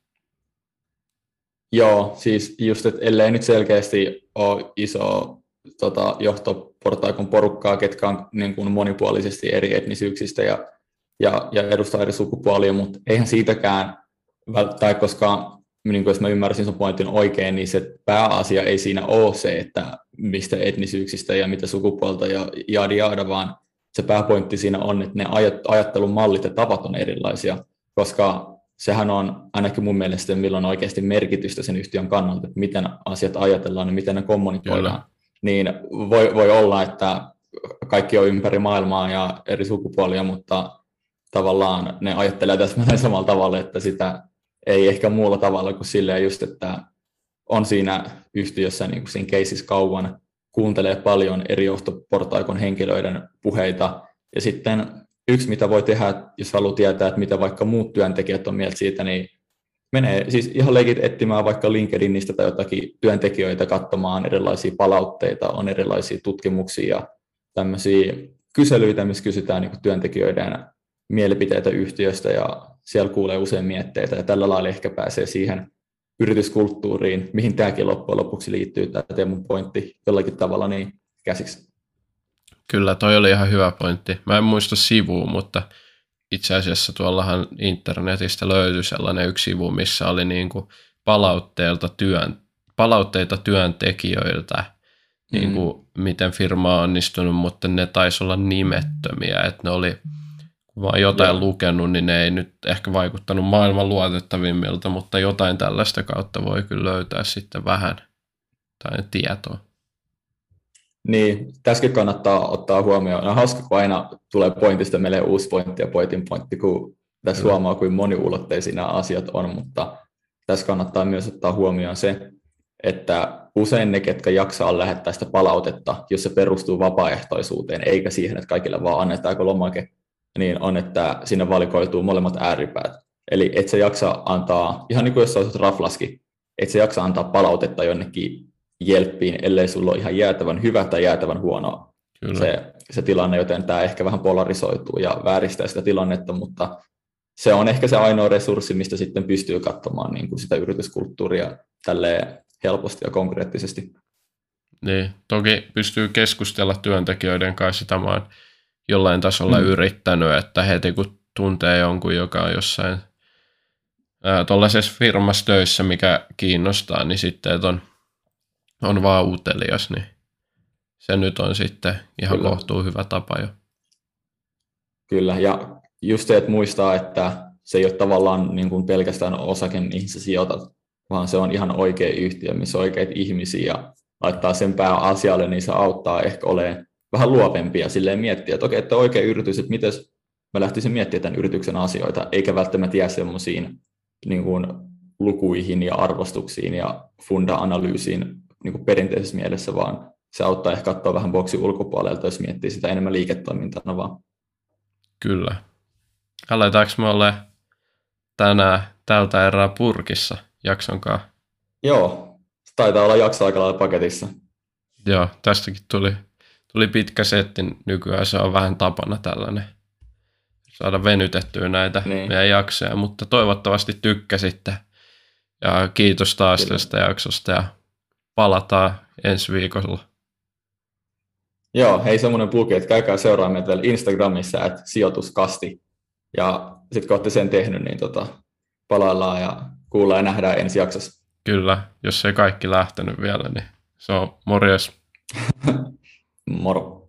Joo, siis just, että ellei nyt selkeästi ole iso tota, johtoportaikon porukkaa, ketkä on niin kuin monipuolisesti eri etnisyyksistä ja, ja, ja edustaa eri sukupuolia, mutta eihän siitäkään, tai koska niin kuin jos mä ymmärsin sun pointin oikein, niin se pääasia ei siinä ole se, että mistä etnisyyksistä ja mitä sukupuolta ja jaadi jaada, vaan se pääpointti siinä on, että ne ajattelun mallit ja tavat on erilaisia, koska sehän on ainakin mun mielestä, milloin on oikeasti merkitystä sen yhtiön kannalta, että miten asiat ajatellaan ja miten ne kommunikoidaan. Kyllä. Niin voi, voi olla, että kaikki on ympäri maailmaa ja eri sukupuolia, mutta tavallaan ne ajattelee täsmälleen samalla tavalla, että sitä ei ehkä muulla tavalla kuin silleen just, että on siinä yhtiössä niin kuin siinä keisissä kauan, kuuntelee paljon eri johtoportaikon henkilöiden puheita, ja sitten yksi, mitä voi tehdä, jos haluaa tietää, että mitä vaikka muut työntekijät on mieltä siitä, niin menee siis ihan leikit etsimään vaikka LinkedInistä tai jotakin työntekijöitä katsomaan erilaisia palautteita, on erilaisia tutkimuksia ja tämmöisiä kyselyitä, missä kysytään niin työntekijöiden mielipiteitä yhtiöstä ja siellä kuulee usein mietteitä ja tällä lailla ehkä pääsee siihen yrityskulttuuriin, mihin tämäkin loppujen lopuksi liittyy, tämä Teemun pointti jollakin tavalla niin käsiksi. Kyllä, toi oli ihan hyvä pointti. Mä en muista sivua, mutta itse asiassa tuollahan internetistä löytyi sellainen yksi sivu, missä oli niin kuin palautteilta työn, palautteita työntekijöiltä, niin mm. kuin miten firma on onnistunut, mutta ne taisi olla nimettömiä, että ne oli kun vaan jotain Joo. lukenut, niin ne ei nyt ehkä vaikuttanut maailman luotettavimmilta, mutta jotain tällaista kautta voi kyllä löytää sitten vähän tai tietoa. Niin, tässäkin kannattaa ottaa huomioon. No hauska, kun aina tulee pointista meille uusi pointti ja pointin pointti, kun tässä Kyllä. huomaa, kuin moniulotteisia nämä asiat on, mutta tässä kannattaa myös ottaa huomioon se, että usein ne, ketkä jaksaa lähettää sitä palautetta, jos se perustuu vapaaehtoisuuteen, eikä siihen, että kaikille vaan annetaanko lomake, niin on, että sinne valikoituu molemmat ääripäät. Eli et se jaksa antaa, ihan niin kuin jos olisit raflaski, et se jaksa antaa palautetta jonnekin jelppiin, ellei sulla ole ihan jäätävän hyvä tai jäätävän huono se, se tilanne, joten tämä ehkä vähän polarisoituu ja vääristää sitä tilannetta, mutta se on ehkä se ainoa resurssi, mistä sitten pystyy katsomaan niin kuin sitä yrityskulttuuria tälleen helposti ja konkreettisesti. Niin, toki pystyy keskustella työntekijöiden kanssa, sitä mä oon jollain tasolla mm. yrittänyt, että heti kun tuntee jonkun, joka on jossain tuollaisessa firmassa töissä, mikä kiinnostaa, niin sitten, että on on vaan utelias, niin se nyt on sitten ihan Kyllä. kohtuu hyvä tapa jo. Kyllä, ja just se, että muistaa, että se ei ole tavallaan niin kuin pelkästään osake, mihin sä sijoitat, vaan se on ihan oikea yhtiö, missä on oikeita ihmisiä ja laittaa sen pää asialle, niin se auttaa ehkä olemaan vähän luovempia silleen miettiä, että okei, että oikea yritys, että miten mä lähtisin miettimään tämän yrityksen asioita, eikä välttämättä jää semmoisiin niin kuin lukuihin ja arvostuksiin ja funda-analyysiin niin kuin perinteisessä mielessä, vaan se auttaa ehkä katsoa vähän boksi ulkopuolelta, jos miettii sitä enemmän liiketoimintana vaan. Kyllä. Aletaanko me olla tänään tältä erää purkissa jaksonkaan? Joo, taitaa olla jakso aika lailla paketissa. Joo, tästäkin tuli, tuli pitkä setti. Nykyään se on vähän tapana tällainen saada venytettyä näitä niin. meidän jaksoja, mutta toivottavasti tykkäsitte. Ja kiitos taas Kyllä. tästä jaksosta ja palataan ensi viikolla. Joo, hei semmoinen plugi, että käykää seuraa meitä vielä Instagramissa, että sijoituskasti. Ja sitten kun olette sen tehnyt, niin tota, palaillaan ja kuullaan ja nähdään ensi jaksossa. Kyllä, jos ei kaikki lähtenyt vielä, niin se on morjes. Moro.